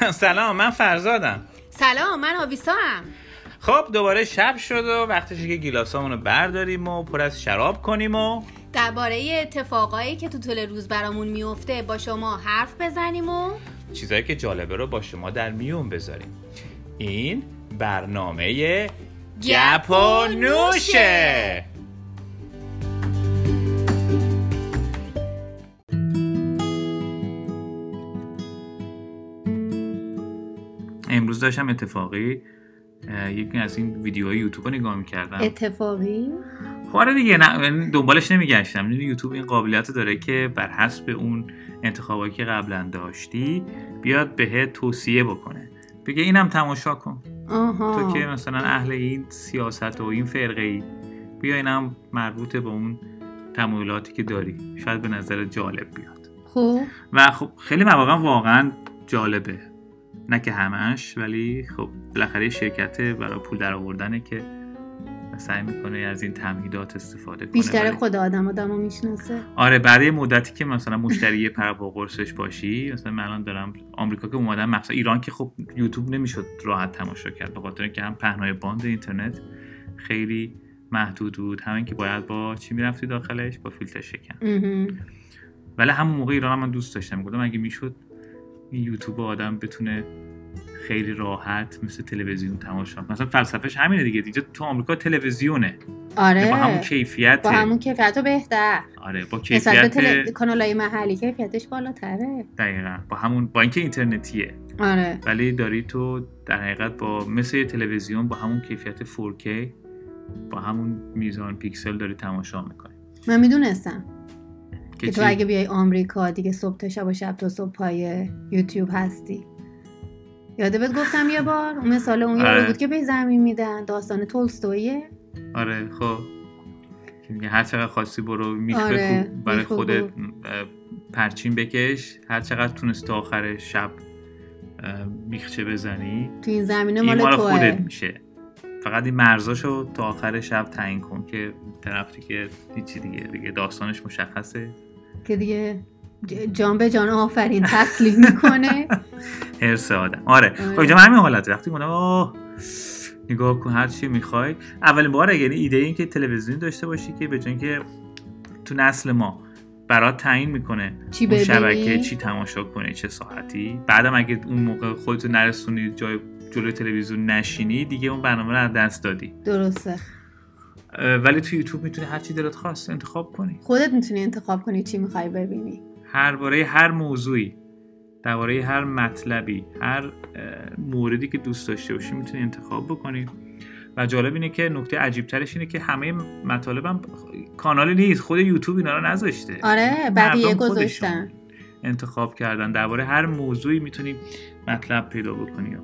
سلام من فرزادم. سلام من آویسا هم خب دوباره شب شد و وقتشه که گیلاسامونو برداریم و پر از شراب کنیم و درباره اتفاقایی که تو طول روز برامون میفته با شما حرف بزنیم و چیزایی که جالبه رو با شما در میون بذاریم. این برنامه گپ و نوشه امروز داشتم اتفاقی یکی از این ویدیوهای یوتیوب رو نگاه می‌کردم. اتفاقی؟ خب آره دیگه نه یعنی دنبالش نمیگشتم. یوتیوب این قابلیت داره که بر حسب اون انتخابایی که قبلا داشتی بیاد بهت توصیه بکنه. بگه اینم تماشا کن. آها. تو که مثلا اهل این سیاست و این فرقه ای بیا اینم مربوط به اون تمایلاتی که داری. شاید به نظر جالب بیاد. خب. و خب خیلی مواقع واقعا جالبه. نه که همش ولی خب بالاخره شرکت برای پول در آوردنه که سعی می‌کنه از این تمهیدات استفاده کنه. بیشتر ولی- خود آدم آدم رو می‌شناسه. آره یه مدتی که مثلا مشتری پر با قرصش باشی مثلا من الان دارم آمریکا که اومدم مخصوصا ایران که خب یوتیوب نمی‌شد راحت تماشا کرد به خاطر اینکه هم پهنای باند اینترنت خیلی محدود بود. همین که باید با چی می‌رفتی داخلش؟ با فیلتر شکن. ولی همون موقع ایران هم من دوست داشتم. گفتم اگه می‌شد این یوتیوب آدم بتونه خیلی راحت مثل تلویزیون تماشا کنه. مثلا فلسفهش همینه دیگه. دیگه تو آمریکا تلویزیونه. آره. با همون کیفیت. با همون کیفیت رو بهتر. آره با کیفیت تل... کانال های محلی کیفیتش بالاتره. دقیقا. با همون با اینکه اینترنتیه. آره. ولی داری تو در حقیقت با مثل یه تلویزیون با همون کیفیت 4K با همون میزان پیکسل داری تماشا می‌کنی. من می‌دونستم. که که تو؟ اگه بیای آمریکا دیگه صبح تا شب و شب تا صبح پای یوتیوب هستی. یاده بهت گفتم یه بار؟ اون مثال اون آره. بود که به زمین میدن داستان تولستویه؟ آره خب. که میگه هر چقدر خواستی برو میخ آره، برای خودت پرچین بکش هر چقدر تونستی تا آخر شب میخچه بزنی تو این زمینه این مال مال خودت میشه. فقط این مرزاشو تا آخر شب تعیین کن که طرف دیگه هیچی دیگه دیگه داستانش مشخصه. که دیگه جان به جان آفرین تسلیم می‌کنه. هرس آدم. آره. آره. خب اینجا هم همین حالته. وقتی گفتم آه نگاه کن هر چی می‌خوای. اولین باره یعنی ایده این که تلویزیون داشته باشی که به اینکه تو نسل ما برات تعیین می‌کنه چی اون شبکه چی تماشا کنی چه ساعتی. بعدم اگه اون موقع خودتو نرسونی جای جلوی تلویزیون نشینی دیگه اون برنامه رو از دست دادی. درسته. ولی تو یوتیوب می‌تونی هر چی دلت خواست انتخاب کنی. خودت می‌تونی انتخاب کنی چی می‌خوای ببینی. هر باره هر موضوعی درباره هر مطلبی هر موردی که دوست داشته باشی می‌تونی انتخاب بکنی. و جالب اینه که نکته عجیب ترش اینه که همه مطالبم کانالی نیست خود یوتیوب اینا رو نذاشته. آره بقیه گذاشتن. انتخاب کردن. درباره هر موضوعی می‌تونی مطلب پیدا بکنی و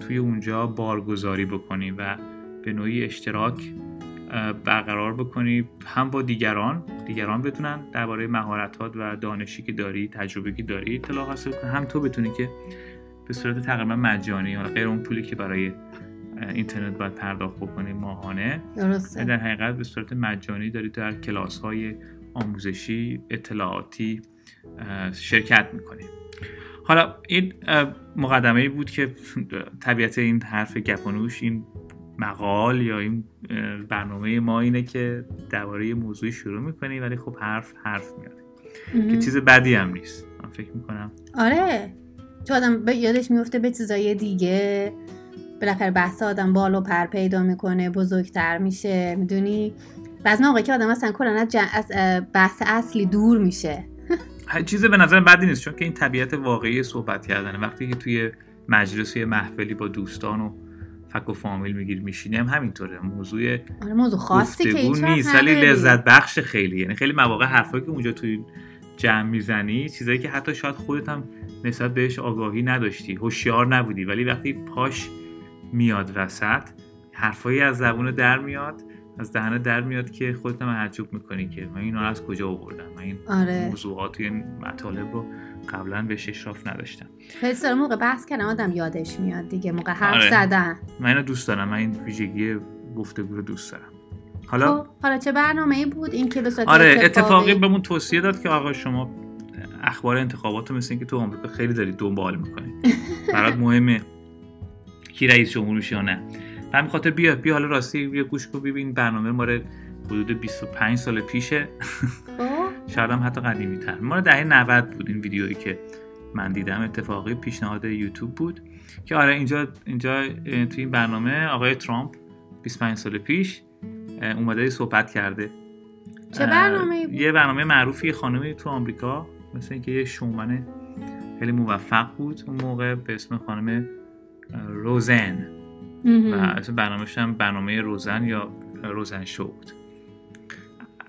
توی اونجا بارگذاری بکنی و به نوعی اشتراک برقرار بکنی. هم با دیگران دیگران بتونن درباره مهارتات و دانشی که داری تجربه که داری اطلاع حاصل کنی هم تو بتونی که به صورت تقریبا مجانی حالا غیر اون پولی که برای اینترنت باید پرداخت بکنی ماهانه درسته. در حقیقت به صورت مجانی داری در کلاس های آموزشی اطلاعاتی شرکت می‌کنی. حالا این مقدمه ای بود که طبیعت این حرف گپانوش این مقال یا این برنامه ما اینه که درباره یه موضوعی شروع می‌کنی ولی خب حرف حرف میاره که. چیز بدی هم نیست. من فکر می‌کنم. آره. چون آدم به- یادش میفته به چیزای دیگه. بالاخره بحث آدم بال و پر پیدا می‌کنه بزرگتر میشه می‌دونی؟ بعضی موقع که آدم اصلا کلا از, جن- از بحث اصلی دور میشه. چیز به نظر بدی نیست چون که این طبیعت واقعی صحبت کردنه. وقتی که توی مجلس محفلی با دوستان و فک و فامیل میگیر میشینی هم همینطوره. موضوع آره موضوع خاصی که نیست ولی. لذت بخش خیلی یعنی خیلی مواقع حرفایی که اونجا توی جمع می‌زنی چیزایی که حتی شاید خودت هم نسبت بهش آگاهی نداشتی. هوشیار نبودی. ولی وقتی پاش میاد وسط حرفایی از زبون در میاد از دهنه در میاد که خودت هم تعجب می‌کنی که من اینو از کجا آوردم؟ من این آره. موضوعات و این مطالب رو قبلا بهش اشراف نداشتم. خیلی سال موقع بحث کردم آدم یادش میاد دیگه موقع حرف آره. زدن. من اینو دوست دارم من این ویژگی گفتگو رو دوست دارم. حالا خب حالا چه برنامه ای بود؟ این که به آره اتفاقی بهمون توصیه داد که آقا شما اخبار انتخابات مثل اینکه تو آمریکا خیلی داری دنبال می‌کنی. برات مهمه کی رئیس جمهور میشه یا نه. همین خاطر بیا بیا حالا راستی بیا گوش کن ببین برنامه ماره حدود 25 سال پیشه. هم حتی قدیمی تر مال دهه 90 بود این ویدیویی که من دیدم اتفاقی پیشنهاد یوتیوب بود که آره اینجا اینجا توی این برنامه آقای ترامپ 25 سال پیش اومده صحبت کرده چه اه، برنامه‌ای بود؟ یه برنامه معروفی خانمی تو آمریکا مثل اینکه یه شومن خیلی موفق بود اون موقع به اسم خانم روزن و. اسم برنامهش هم برنامه روزن یا روزن شو بود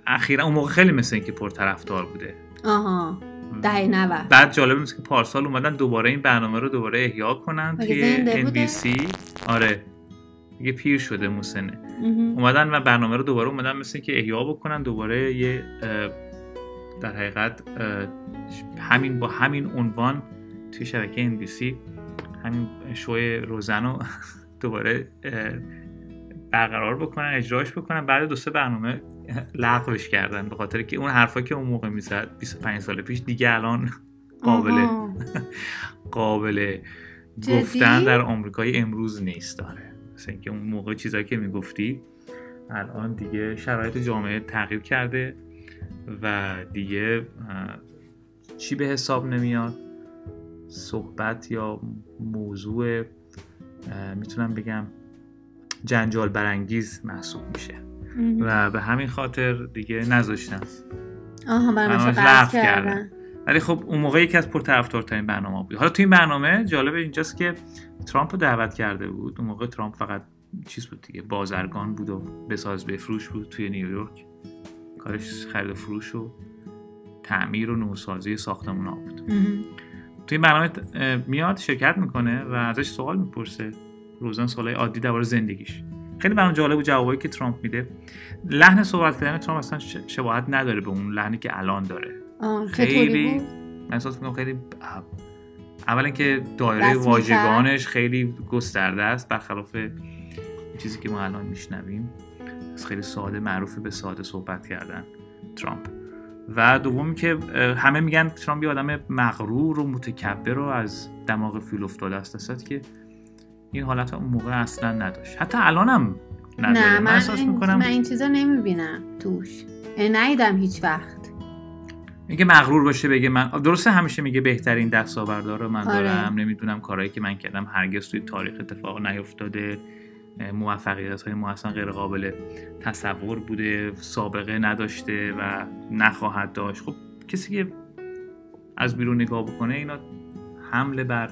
اخیرا اون موقع خیلی مثل اینکه پرطرفدار بوده. آها. دهه 90 بعد جالب مثل که پارسال اومدن دوباره این برنامه رو دوباره احیا کنن مگه توی؟ NBC آره. دیگه پیر شده مهم. اومدن و برنامه رو دوباره اومدن مثل که احیا بکنن دوباره یه در حقیقت همین با همین عنوان توی شبکه NBC همین شوی روزن رو دوباره برقرار بکنن اجراش بکنن. بعد دو سه برنامه لغوش کردن به خاطر که اون حرفا که اون موقع می‌زد 25 سال پیش دیگه الان قابل. قابل؟ گفتن در آمریکای امروز نیست داره مثل اینکه اون موقع چیزایی که می‌گفتی الان دیگه شرایط جامعه تغییر کرده و دیگه چی به حساب نمیاد صحبت یا موضوع می‌تونم بگم جنجال برانگیز محسوب میشه. و به همین خاطر دیگه نذاشتم. آها قطع لغو کردن. ولی خب اون موقع یکی از پرطرفدارترین برنامه بود. حالا توی این برنامه جالب اینجاست که ترامپ رو دعوت کرده بود. اون موقع ترامپ فقط چیز بود دیگه بازرگان بود و بساز بفروش بود توی نیویورک. کارش خرید و فروش و تعمیر و نوسازی ساختمون ها بود. توی این برنامه میاد شرکت می‌کنه و ازش سوال می‌پرسه. روزان سوالای عادی درباره زندگیش. خیلی برام جالب بود جوابایی که ترامپ میده. لحن صحبت کردن ترامپ اصلا شباهت نداره به اون لحنی که الان داره. خیلی من احساس می‌کنم خیلی اولا که دایره. واژگانش خیلی گسترده است برخلاف چیزی که ما الان میشنویم. خیلی ساده معروف به ساده صحبت کردن ترامپ. و دومی که همه میگن ترامپ یه آدم مغرور و متکبر رو از دماغ فیل افتاده است. که این حالت اون موقع اصلا نداشت. حتی الان هم نداره. نه من, احساس این, می‌کنم من این چیزا نمی‌بینم توش. ندیدم هیچ وقت. اینکه مغرور باشه بگه من درسته همیشه میگه بهترین دستاوردها رو من آره. دارم. نمی‌دونم کارهایی که من کردم هرگز توی تاریخ اتفاق نیفتاده. موفقیت های ما اصلا غیر قابل تصور بوده سابقه نداشته و نخواهد داشت. خب کسی که از بیرون نگاه بکنه اینا حمله بر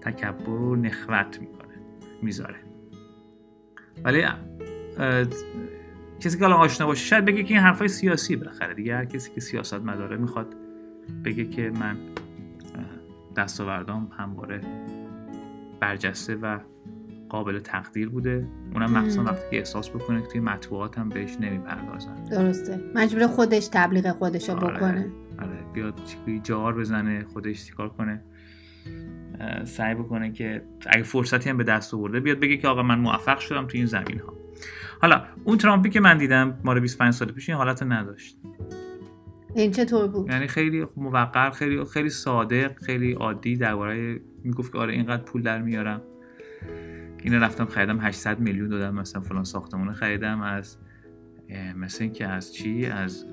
تکبر و نخوت می‌کنه. می‌ذاره. ولی کسی که الان آشنا باشه شاید بگه که این حرفای سیاسی بالاخره دیگه. هر کسی که سیاست مداره می‌خواد بگه که من دستاوردام همواره برجسته و قابل تقدیر بوده. اونم. مخصوصا وقتی که احساس بکنه که توی مطبوعات هم بهش نمی‌پردازن. درسته. مجبور خودش تبلیغ خودش رو آره. بکنه. آره. بیاد جار بزنه خودش چیکار کنه. سعی بکنه که اگه فرصتی هم به دست آورده بیاد بگه که آقا من موفق شدم توی این زمین ها حالا اون ترامپی که من دیدم مال 25 سال پیش این حالت نداشت. این چطور بود؟ یعنی خیلی موقر خیلی خیلی صادق خیلی عادی درباره می‌گفت که آره اینقدر پول در میارم. اینو رفتم خریدم 800 میلیون دادم مثلا فلان ساختمون خریدم از مثل اینکه از چی؟ از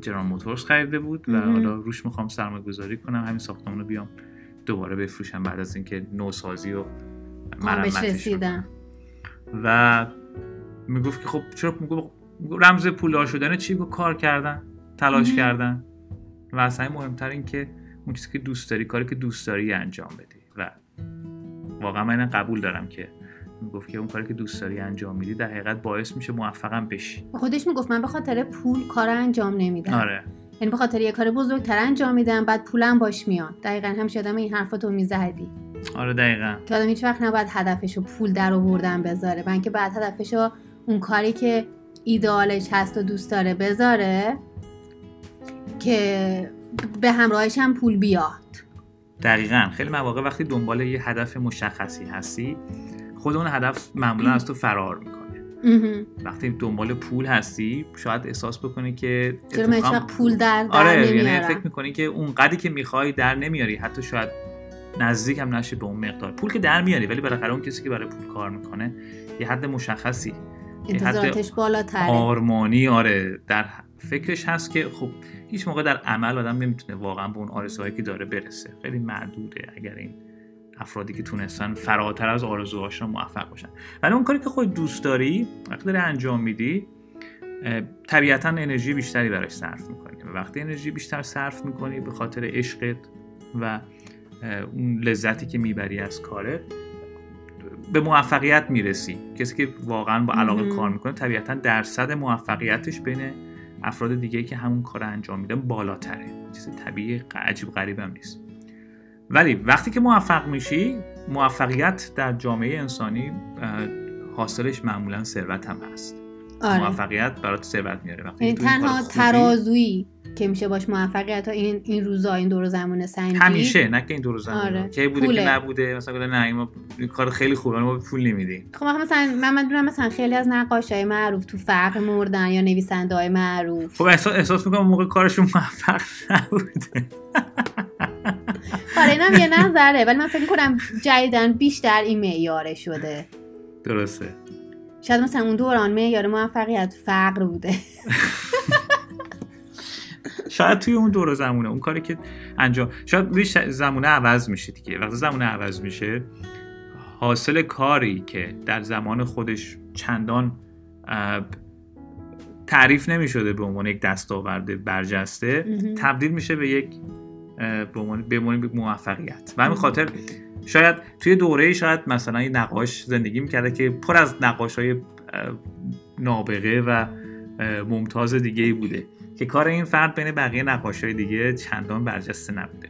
جران موتورز خریده بود و. حالا روش می‌خوام سرمایه گذاری کنم همین ساختمون رو بیام. دوباره بفروشم بعد از اینکه نوسازی و مرمتش رسیدم. و می‌گفت که خب چرا می‌گفت رمز پولدار شدن چی گفت کار کردن تلاش مهم. کردن. و اصلا مهمتر این که اون چیزی که دوست داری کاری که دوست داری انجام بدی. و واقعا من قبول دارم که می‌گفت که اون کاری که دوست داری انجام میدی در حقیقت باعث میشه موفقم بشی. خودش می‌گفت من به خاطر پول کار انجام نمیدم. آره. یعنی به خاطر یه کار بزرگتر انجام میدم بعد پولم باش میاد. دقیقا همیشه آدم این حرفاتو می‌زدی. آره دقیقا. که آدم هیچ وقت نباید هدفشو پول در آوردن بذاره. من که بعد هدفشو اون کاری که ایدئالش هست و دوست داره بذاره که به همراهش هم پول بیاد. دقیقا. خیلی مواقع وقتی دنبال یه هدف مشخصی هستی خود اون هدف معمولا از تو فرار می‌کنه. وقتی دنبال پول هستی شاید احساس بکنی که چرا پول در, در آره یعنی نمیارم؟ فکر می‌کنی که اون قدری که می‌خوای در نمیاری حتی شاید نزدیک هم نشی به اون مقدار. پول که در میاری ولی بالاخره اون کسی که برای پول کار می‌کنه یه حد مشخصی انتظاراتش بالاتره. آرمانی آره در فکرش هست که خب هیچ موقع در عمل آدم نمی‌تونه واقعا به اون آرزوهایی که داره برسه. خیلی معدوده اگر این افرادی که تونستن فراتر از آرزوهاشون موفق باشن. ولی اون کاری که خود دوست داری وقتی داری انجام میدی طبیعتا انرژی بیشتری براش صرف می‌کنی. و وقتی انرژی بیشتر صرف می‌کنی به خاطر عشقت و اون لذتی که می‌بری از کارت به موفقیت می‌رسی. کسی که واقعا با علاقه. کار می‌کنه طبیعتا درصد موفقیتش بین افراد دیگه که همون کار انجام میدن بالاتره. چیز طبیعی عجیب غریب هم نیست. ولی وقتی که موفق میشی موفقیت در جامعه انسانی حاصلش معمولا ثروت هم هست. آره. موفقیت برات ثروت میاره. وقتی یعنی تنها خوبی- ترازویی که میشه باش موفقیت ها این این روزا این دور زمان سنجی همیشه نه که این دو روز آره. که بوده پوله. که نبوده؟ مثلا گفتن نه ما کار خیلی خوبه ما پول نمیدیم. خب مثلا من من مثلا خیلی از نقاشای معروف تو فقر مردن یا نویسنده های معروف. خب احساس, احساس می‌کنم موقع کارشون موفق نبوده. آره اینم یه نظره ولی من فکر کنم جدیدن بیشتر این معیاره شده. درسته. شاید مثلا اون دوران معیار موفقیت فقر بوده شاید توی اون دور زمونه اون کاری که انجام شاید ببین ش- زمونه عوض میشه دیگه وقتی زمونه عوض میشه حاصل کاری که در زمان خودش چندان تعریف نمی‌شده به عنوان یک دستاورد برجسته. تبدیل میشه به یک به عنوان موفقیت و همین. خاطر شاید توی دوره شاید مثلا یه نقاش زندگی می‌کرده که پر از نقاش های نابغه و ممتاز دیگه بوده که کار این فرد بین بقیه نقاش های دیگه چندان برجسته نبوده.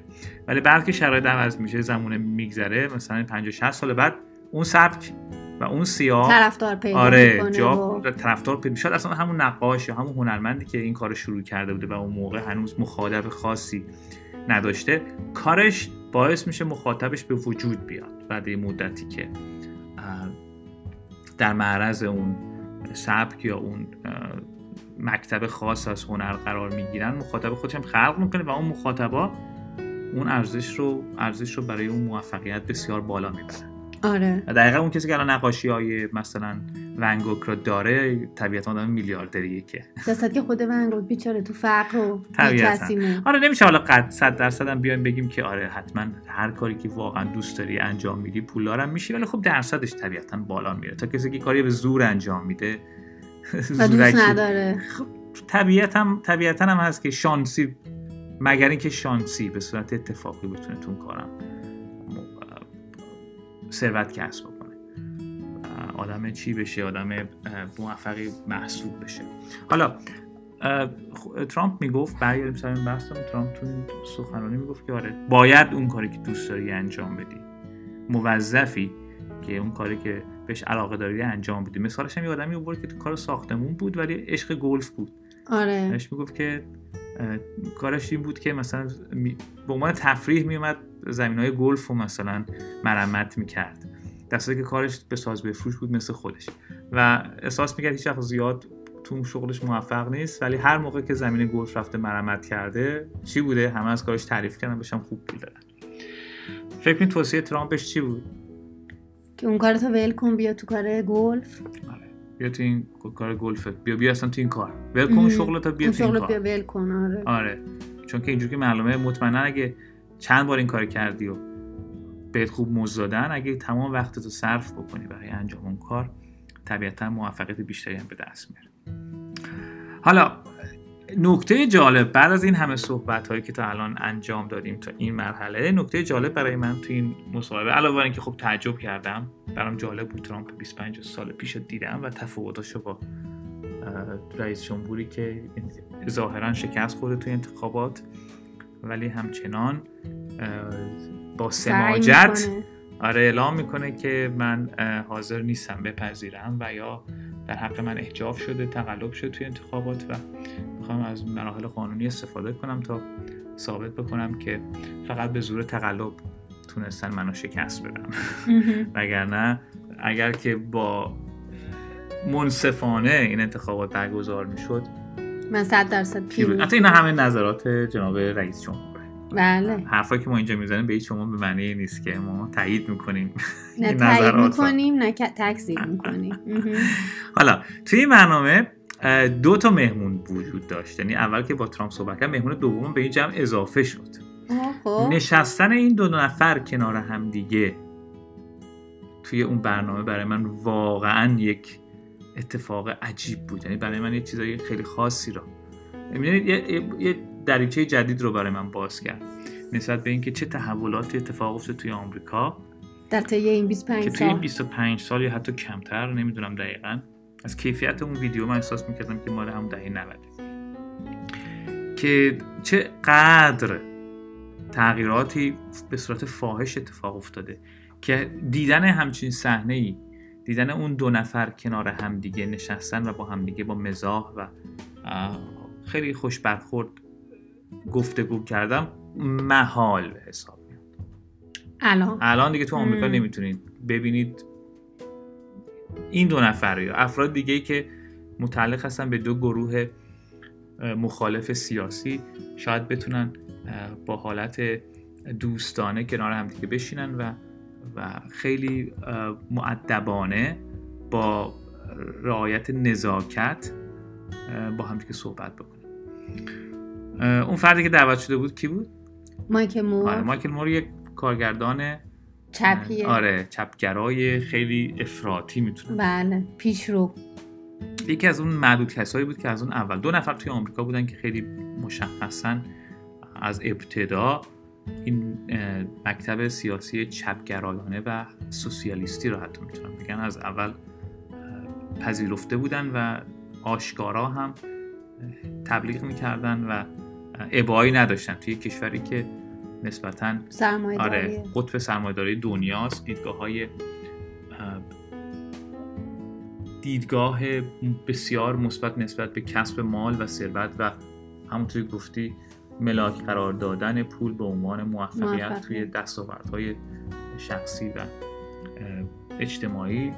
ولی بعد که شرایط عوض میشه زمونه میگذره مثلا 50 60 سال بعد اون سبک و اون سیاه طرفدار پیدا آره جا و... طرفدار پیدا شاید اصلا همون نقاش یا همون هنرمندی که این کار شروع کرده بوده و اون موقع هنوز مخاطب خاصی نداشته کارش باعث میشه مخاطبش به وجود بیاد بعد یه مدتی که در معرض اون سبک یا اون مکتب خاص از هنر قرار می‌گیرن مخاطب خودش هم خلق می‌کنه و اون مخاطبا اون ارزش رو ارزش رو برای اون موفقیت بسیار بالا می‌برن. آره. دقیقا اون کسی که الان نقاشی های مثلا ونگوک رو داره طبیعتا آدم میلیاردریه که. دستت که خود ونگوک بیچاره تو فقر و موند. آره نمیشه حالا قد صد درصد هم بیایم بگیم که آره حتما هر کاری که واقعا دوست داری انجام میدی پولدارم میشی ولی خب درصدش طبیعتا بالا میره. تا کسی که کاری به زور انجام میده و دوست. نداره. خب طبیعت هم طبیعتا هم هست که شانسی مگر اینکه شانسی به صورت اتفاقی بتونه تو اون کارم. ثروت کسب بکنه. آدم چی بشه؟ آدم موفقی محسوب بشه. حالا ترامپ می‌گفت برگردیم سر این بحثمون ترامپ تو این سخنرانی می‌گفت که آره باید اون کاری که دوست داری انجام بدی. موظفی که اون کاری که بهش علاقه داری انجام بدی. مثالش هم یه آدمی آورد که تو کار ساختمون بود ولی عشق گلف بود. آره. می‌گفت که کارش این بود که مثلا به عنوان تفریح میومد زمین های گلف رو مثلا مرمت می‌کرد. دسته که کارش به ساز بفروش بود مثل خودش. و احساس می‌کرد هیچ وقت زیاد تو شغلش موفق نیست ولی هر موقع که زمین گلف رفته مرمت کرده چی بوده؟ همه از کارش تعریف کردن بهش هم خوب پول دادن. فکر کنید توصیه ترامپش چی بود؟ که اون کارتو ول کن بیا تو کار گلف. آره. بیا تو این کار گلفت بیا بیا اصلا تو این کار. ول کن. شغلت بیا تو این کار. بیا ول کن آره. آره. چون که اینجوری که معلومه مطمئنا اگه چند بار این کار کردی و بهت خوب مزد دادن اگه تمام وقتتو صرف بکنی برای انجام اون کار طبیعتا موفقیت بیشتری هم به دست میاره. حالا نکته جالب بعد از این همه صحبت هایی که تا الان انجام دادیم تا این مرحله نکته جالب برای من تو این مصاحبه علاوه بر اینکه خب تعجب کردم برام جالب بود ترامپ 25 سال پیش دیدم و تفاوتاشو با رئیس جمهوری که ظاهرا شکست خورده توی انتخابات ولی همچنان با سماجت. آره اعلام می‌کنه که من حاضر نیستم بپذیرم و یا در حق من احجاب شده تقلب شده توی انتخابات و می‌خوام از مراحل قانونی استفاده کنم تا ثابت بکنم که فقط به زور تقلب تونستن منو شکست بدن. وگرنه اگر که با منصفانه این انتخابات برگزار می‌شد من صد درصد پیروز. حتی اینا همه نظرات جناب رئیس جمهور بله. حرفایی که ما اینجا می‌زنیم به هیچ شما به معنی نیست که ما تایید می‌کنیم. نه تایید می‌کنیم نه تکذیب می‌کنیم. حالا توی این برنامه دو تا مهمون وجود داشت. یعنی اول که با ترامپ صحبت کرد مهمون دوم به این جمع اضافه شد. خب. نشستن این دو نفر کنار هم دیگه توی اون برنامه برای من واقعا یک اتفاق عجیب بود. یعنی برای من یه چیزای خیلی خاصی رو می‌دونید یه, یه دریچه جدید رو برای من باز کرد. نسبت به اینکه چه تحولاتی اتفاق افتاد توی آمریکا. در طی این 25 که سال. توی این 25 سال یا حتی کمتر نمی‌دونم دقیقا. از کیفیت اون ویدیو من احساس می‌کردم که مال همون دهه 90 که چه قدر تغییراتی به صورت فاحش اتفاق افتاده که دیدن همچین صحنه ای دیدن اون دو نفر کنار همدیگه نشستن و با همدیگه با مزاح و خیلی خوش برخورد گفتگو کردم محال به حساب میاد. الان؟ الان دیگه تو آمریکا نمی‌تونید. ببینید این دو نفر یا افراد دیگه ای که متعلق هستن به دو گروه مخالف سیاسی شاید بتونن با حالت دوستانه کنار همدیگه بشینن و و خیلی معدبانه با رعایت نزاکت با همدیگه صحبت بکنن اون فردی که دعوت شده بود کی بود؟ مایکل مور آره مایکل مور یک کارگردان چپیه. آره چپگرای خیلی افراطی می‌تونه بله پیشرو. یکی از اون معدود کسایی بود که از اون اول دو نفر توی آمریکا بودن که خیلی مشخصا از ابتدا این مکتب سیاسی چپگرایانه و سوسیالیستی رو حتی می‌تونم بگن از اول پذیرفته بودن و آشکارا هم تبلیغ می‌کردن و ابایی نداشتن. توی کشوری که نسبتا آره قطب سرمایه‌داری دنیاست. دیدگاه های دیدگاه بسیار مثبت نسبت به کسب مال و ثروت و همونطوری گفتی ملاک قرار دادن پول به عنوان موفقیت موفقیت. توی دستاوردهای شخصی و اجتماعی.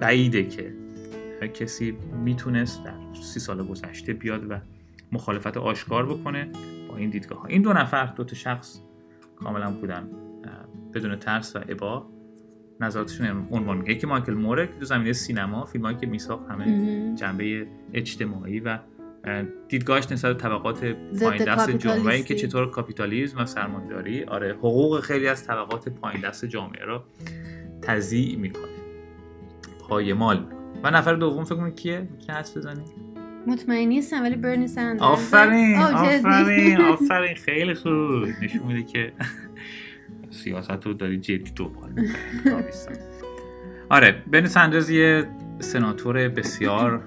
بعیده که کسی می‌تونست در سی سال گذشته بیاد و مخالفت آشکار بکنه. با این دیدگاه ها. این دو نفر دو تا شخص کاملا بودن بدون ترس و ابا نظراتشون عنوان میگه یکی مایکل موره که تو زمینه سینما فیلمایی که میساخت همه جنبه اجتماعی و دیدگاهش نسبت به طبقات پایین دست جامعه اینکه چطور کاپیتالیسم و سرمایه‌داری. آره حقوق خیلی از طبقات پایین دست جامعه را تضییع می‌کنه. پایمال. و نفر دوم فکر کنید کیه؟ که حدس بزنید مطمئن نیستم ولی برنی سندرز آفرین؟ آفرین آفرین خیلی خوب نشون میده که سیاست رو داری جدی دنبال. آره برنی سندرز یه سناتور بسیار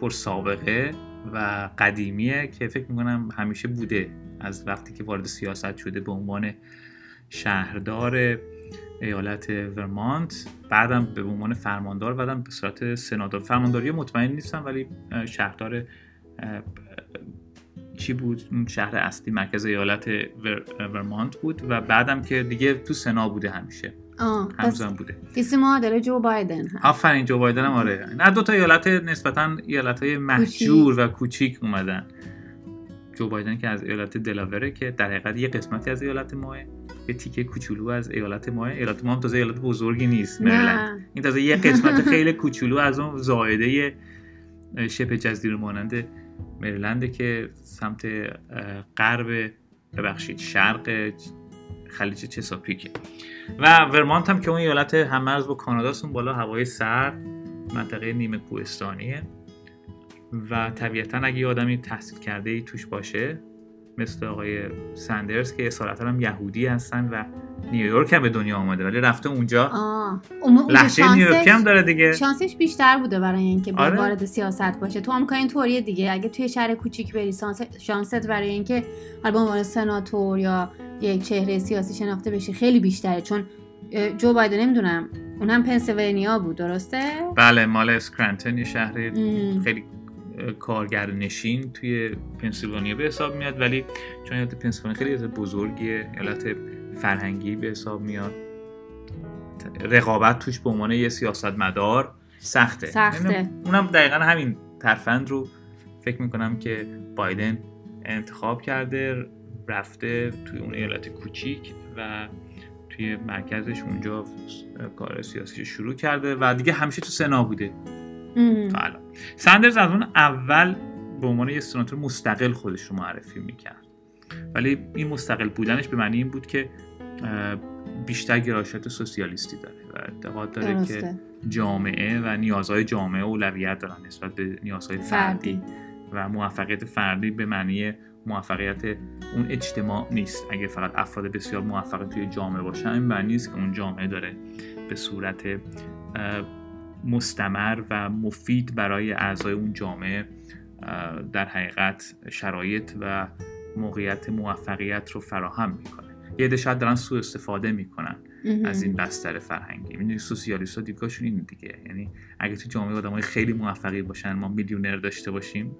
پرسابقه و قدیمیه که فکر می‌کنم همیشه بوده از وقتی که وارد سیاست شده به عنوان شهردار ایالت ورمانت. بعدم به عنوان فرماندار بعدم به صورت سناتور. فرمانداری مطمئن نیستم ولی شهردار چی بود؟ اون شهر اصلی مرکز ایالت ور- ورمانت بود و بعدم که دیگه تو سنا بوده همیشه. هنوزم بوده. کسی ما داره جو بایدن هست. آفرین جو بایدن هم آره. نه دو تا ایالت نسبتا ایالت های محجور و کوچیک اومدن. جو بایدن که از ایالت دلاوره که در حقیقت یه قسمتی از ایالت ماه یه تیکه کوچولو از ایالت ماه. ایالت ما هم تازه ایالت بزرگی نیست مریلند. این تازه یه قسمت خیلی کوچولو از اون زائده شبه جزیره مانند مریلنده که سمت غرب ببخشید شرق خلیج چساپیکه. و ورمانت هم که اون ایالت همرز با کاناداست اون بالا هوای سرد منطقه نیمه کوهستانیه. و طبیعتا اگه یه آدمی تحصیل کرده ای توش باشه مثل آقای سندرز که اصالتا هم یهودی هستن و نیویورک هم به دنیا آمده ولی رفته اونجا. آه. لهجه نیویورکی هم داره دیگه. شانسش بیشتر بوده برای اینکه آره. آره؟ وارد سیاست باشه. تو آمریکا اینطوریه دیگه. اگه توی شهر کوچیک بری شانس- شانست برای اینکه حالا به عنوان سناتور یا یک چهره سیاسی شناخته بشی خیلی بیشتره. چون جو بایدن نمی‌دونم. اونم پنسیلوانیا بود درسته؟ بله مال اسکرنتن یه شهر ام. خیلی کارگر نشین توی پنسیلوانیا به حساب میاد ولی چون ایالت پنسیلوانیا خیلی ایالت بزرگیه ایالت فرهنگی به حساب میاد رقابت توش به عنوان یه سیاستمدار سخته سخته. یعنی اونم دقیقا همین ترفند رو فکر می‌کنم که بایدن انتخاب کرده رفته توی اون ایالت کوچیک و توی مرکزش اونجا کار سیاسیش شروع کرده و دیگه همیشه تو سنا بوده. تا الان. سندرز از اون اول به عنوان یه سناتور مستقل خودش رو معرفی می‌کرد. ولی این مستقل بودنش به معنی این بود که بیشتر گرایشات سوسیالیستی داره و اعتقاد داره که درسته. جامعه و نیازهای جامعه اولویت دارن نسبت به نیازهای فردی. فردی و موفقیت فردی به معنی موفقیت اون اجتماع نیست. اگه فقط افراد بسیار موفق توی جامعه باشن این معنی نیست که اون جامعه داره به صورت مستمر و مفید برای اعضای اون جامعه در حقیقت شرایط و موقعیت موفقیت رو فراهم می‌کنه. یه عده شاید دارن سوء استفاده می‌کنن. از این بستر فرهنگی. می‌دونی سوسیالیست ها دیدگاهشون این دیگه. یعنی اگه تو جامعه آدمای خیلی موفقی باشن ما میلیونر داشته باشیم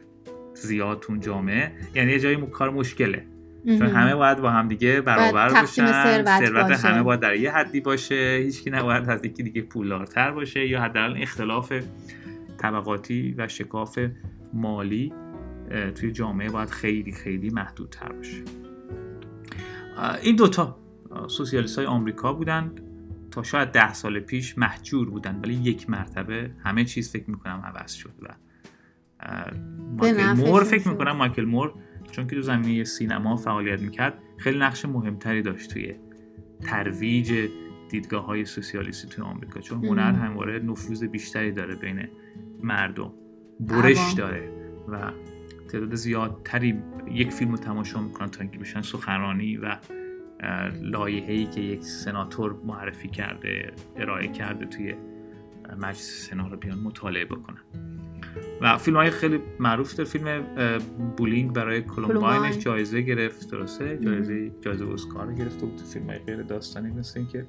زیاد تو اون جامعه. یعنی یه جایی کار مشکله. چون. همه باید با هم دیگه برابر باشن ثروت. همه باید در یه حدی باشه هیچکی نباید از یکی دیگه پولدارتر باشه یا حداقل اختلاف طبقاتی و شکاف مالی توی جامعه باید خیلی خیلی محدودتر باشه این دوتا سوسیالیست های آمریکا بودند تا شاید ده سال پیش محجور بودن ولی یک مرتبه همه چیز فکر می‌کنم عوض شد و مایکل مور فکر. می‌کنم مایکل مور چون که تو زمینه سینما فعالیت می‌کرد خیلی نقش مهمتری داشت توی ترویج دیدگاه های سوسیالیستی توی آمریکا چون هنر. همواره نفوذ بیشتری داره بین مردم برش. داره و تعداد زیادتری یک فیلم رو تماشا می‌کنن تا اینکه بشن سخنرانی و لایحه‌ای که یک سناتور معرفی کرده ارائه کرده توی مجلس سنا رو بیان مطالعه بکنن و فیلم های خیلی معروف داره فیلم بولینگ برای کلمباینش کلمباین. جایزه گرفت درسته؟ جایزه جایزه اسکار رو گرفته بود فیلم های غیر داستانی مثل اینکه.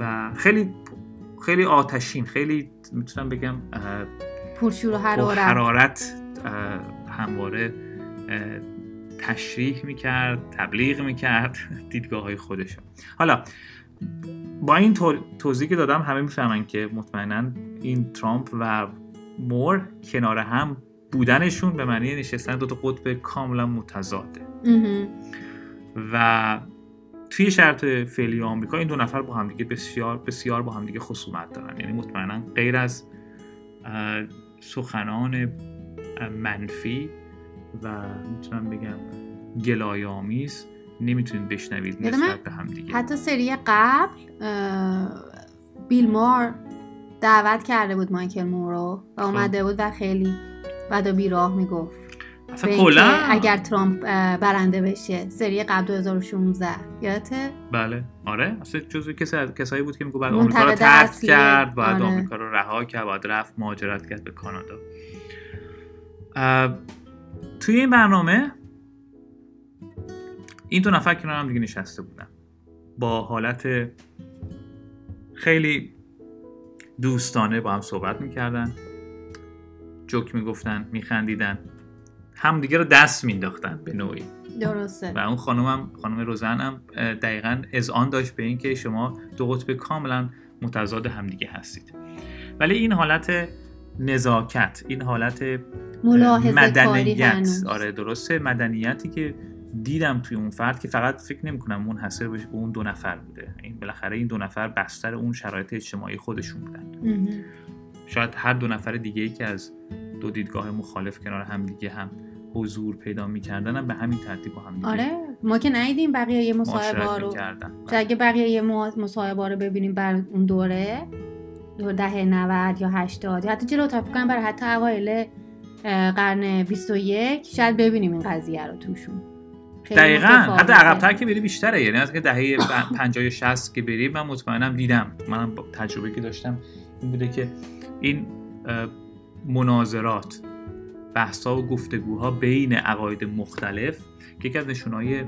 و خیلی خیلی آتشین خیلی می‌تونم بگم پرشور و حرارت. حرارت همواره تشریح می‌کرد تبلیغ می‌کرد دیدگاه های خودش. حالا با این تو- توضیح که دادم همه می‌فهمن که مطمئنا این ترامپ و مور کنار هم بودنشون به معنی نشستن دو تا قطب کاملا متضاده. و توی شرط فعلی آمریکا این دو نفر با همدیگه بسیار بسیار با همدیگه خصومت دارن. یعنی مطمئنا غیر از سخنان منفی و می‌تونم بگم گلایآمیز نمی‌تونید بشنوید نسبت به همدیگه. حتی سری قبل بیل مور دعوت کرده بود مایکل مورو و خب. اومده بود و خیلی بعد بیراه می‌گفت. اصلا کلا؟ اگر ترامپ برنده بشه سری قبل 2016 یادته؟ بله. آره. اصلا جزو کسی از کسایی بود که میگه بعد آمریکا رو ترک. کرد بعد آره. آمریکا رو رها کرد بعد رفت مهاجرت کرد به کانادا. توی این برنامه این دو نفر کنار هم دیگه نشسته بودن. با حالت خیلی دوستانه با هم صحبت می‌کردن. جوک می‌گفتن میخندیدن. همدیگه رو دست مینداختن به نوعی. درسته. و اون خانم هم خانم روزن هم دقیقا اذعان داشت به اینکه شما دو قطب کاملا متضاد همدیگه هستید. ولی این حالت نزاکت این حالت ملاحظه مدنیت. آره درسته. مدنیتی که دیدم توی اون فرد که فقط فکر نمی کنم منحصر بشه به اون دو نفر بوده. این بالاخره این دو نفر بستر اون شرایط اجتماعی خودشون بودن. شاید هر دو نفر دیگه ای که از دو دیدگاه مخالف کنار هم دیگه هم حضور پیدا می‌کردن هم به همین ترتیب با هم دیگه آره. ما که ندیدیم بقیه یه مصاحبه رو. اگه بقیه یه مصاحبه رو ببینیم بر اون دوره دور دهه 90 یا 80 یا حتی جلوتر فکر کنم برای حتی اوایل قرن 21 شاید ببینیم این قضیه رو توشون. دقیقا. حتی عقبتر که بری بیشتره یعنی از که دهه پ- 50 یا 60 که بریم من مطمئنم دیدم منم تجربه که داشتم این بوده که این مناظرات بحثا و گفتگوها بین عقاید مختلف که یکی از نشونهای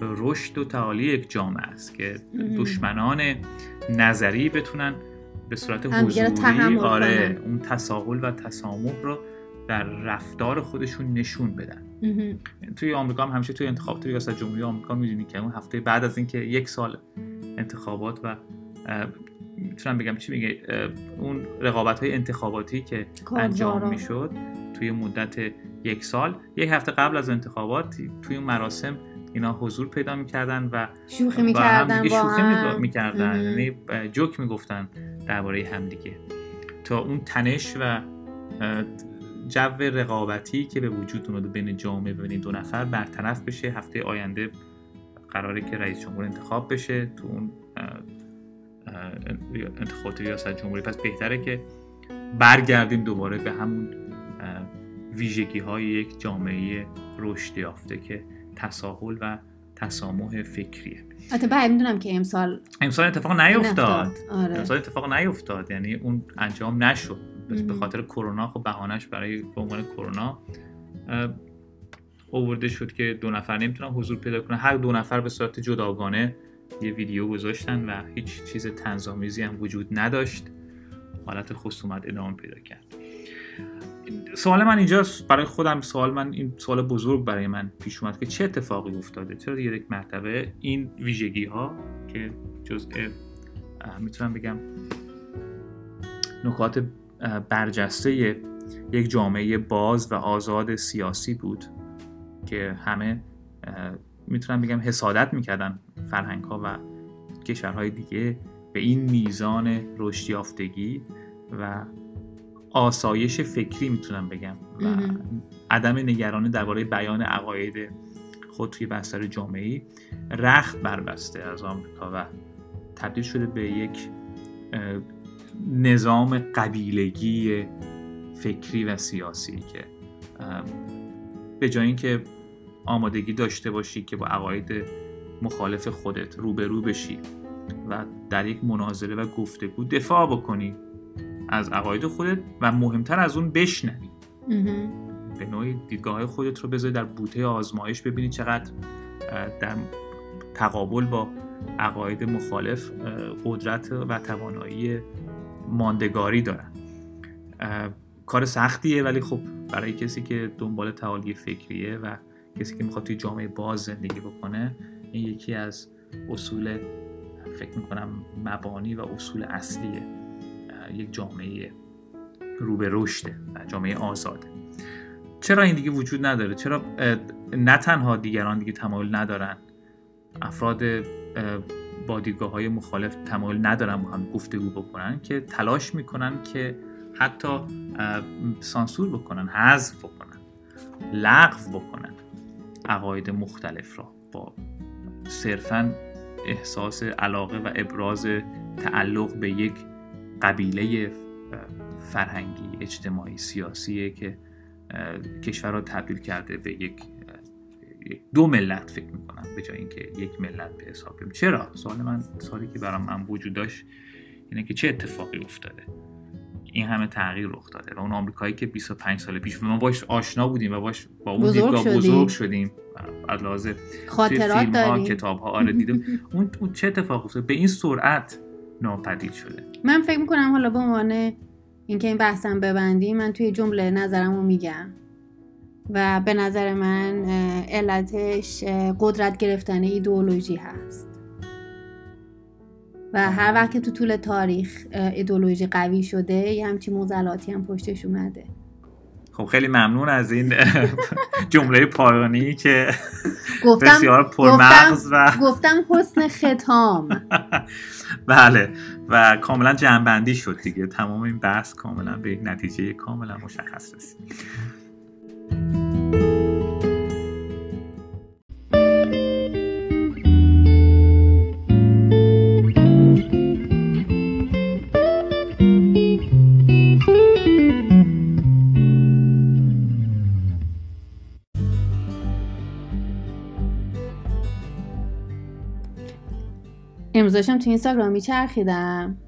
رشد و تعالی یک جامعه است که. دشمنان نظری بتونن به صورت حضوری آره. اون تساهل و تسامح رو در رفتار خودشون نشون بدن. توی آمریکا هم همیشه توی انتخابات ریاست جمهوری آمریکا می‌دونی که اون هفته بعد از اینکه یک سال انتخابات و می‌تونم بگم چی میگه اون رقابت های انتخاباتی که انجام می‌شد توی مدت یک سال یک هفته قبل از انتخابات توی اون مراسم اینا حضور پیدا می‌کردن و شوخی می‌کردن با شوخی می‌کردن. یعنی جوک می‌گفتن درباره همدیگه. تا اون تنش و جو رقابتی که به وجود اومده بین جامعه بین دو نفر برطرف بشه. هفته آینده قراره که رئیس جمهور انتخاب بشه تو اون انتخابات ریاست جمهوری. پس بهتره که برگردیم دوباره به همون ویژگی های یک جامعه رشد یافته که تساهل و تسامح فکریه. حتی بعد می‌دونم که امسال امسال اتفاق نیفتاد. آره. امسال اتفاق نیفتاد. یعنی اون انجام نشد. به خاطر کرونا خب بهانش برای به عنوان کرونا اوورده شد که دو نفر نمی‌تونن حضور پیدا کنن هر دو نفر به صورت جداگانه یه ویدیو گذاشتن و هیچ چیز تنظامیزی هم وجود نداشت. حالت خصومت ادامه پیدا کرد. سوال من اینجاست برای خودم سوال من این سوال بزرگ برای من پیش اومد که چه اتفاقی افتاده؟ چرا یک مرتبه این ویژگی ها که جزء می‌تونم بگم نکات برجسته یک جامعه باز و آزاد سیاسی بود که همه می‌تونم بگم حسادت می‌کردن فرهنگ ها و کشورهای دیگه به این میزان رشد یافتگی و آسایش فکری می‌تونم بگم و عدم نگرانی درباره بیان عقاید خود توی بستر جامعه رخت بربسته از آمریکا و تبدیل شده به یک نظام قبیلگی فکری و سیاسی که به جای اینکه آمادگی داشته باشی که با عقاید مخالف خودت روبرو بشی و در یک مناظره و گفتگو دفاع بکنی از عقاید خودت و مهمتر از اون بشنوی. به نوعی دیدگاه خودت رو بذاری در بوته آزمایش ببینی چقدر در تقابل با عقاید مخالف قدرت و توانایی ماندگاری دارن. کار سختیه ولی خب برای کسی که دنبال تعالی فکریه و کسی که می‌خواد توی جامعه باز زندگی بکنه این یکی از اصول فکر می‌کنم مبانی و اصول اصلی یک جامعه رو به رشده و جامعه آزاده. چرا این دیگه وجود نداره؟ چرا نه تنها دیگران دیگه تمایل ندارن. افراد با دیدگاه های مخالف تمایل ندارن با هم گفتگو بکنن که تلاش می‌کنن که حتی سانسور بکنن حذف بکنن لغو بکنن عقاید مختلف را با صرفا احساس علاقه و ابراز تعلق به یک قبیله فرهنگی اجتماعی سیاسیه که کشور را تبدیل کرده به یک دو ملت فکر می‌کنم به جای اینکه یک ملت به حساب چرا؟ سوال من سوالی که برام من وجود داشت اینه که چه اتفاقی افتاده؟ این همه تغییر رخ داده و اون آمریکایی که 25 سال پیش ما باش آشنا بودیم و باش با اون دیدگاه بزرگ شدیم. از لحاظ خاطرات فیلم ها کتاب ها آره دیدیم. اون چه اتفاق افتاده؟ به این سرعت ناپدید شده. من فکر می‌کنم حالا به عنوان اینکه این بحثم ببندی من توی جمله نظرمو میگم. و به نظر من علتش قدرت گرفتن ایدئولوژی هست. و هر وقت که تو طول تاریخ ایدولوژی قوی شده یه همچی موزلاتی هم پشتش اومده. خب خیلی ممنون از این جمله پایانی که گفتم بسیار پرمغز و گفتم حسن ختام. بله. و کاملا جنبندی شد دیگه. تمام این بحث کاملا به یک نتیجه کاملا مشخص رسید. امروز داشتم تو اینستاگرام میچرخیدم.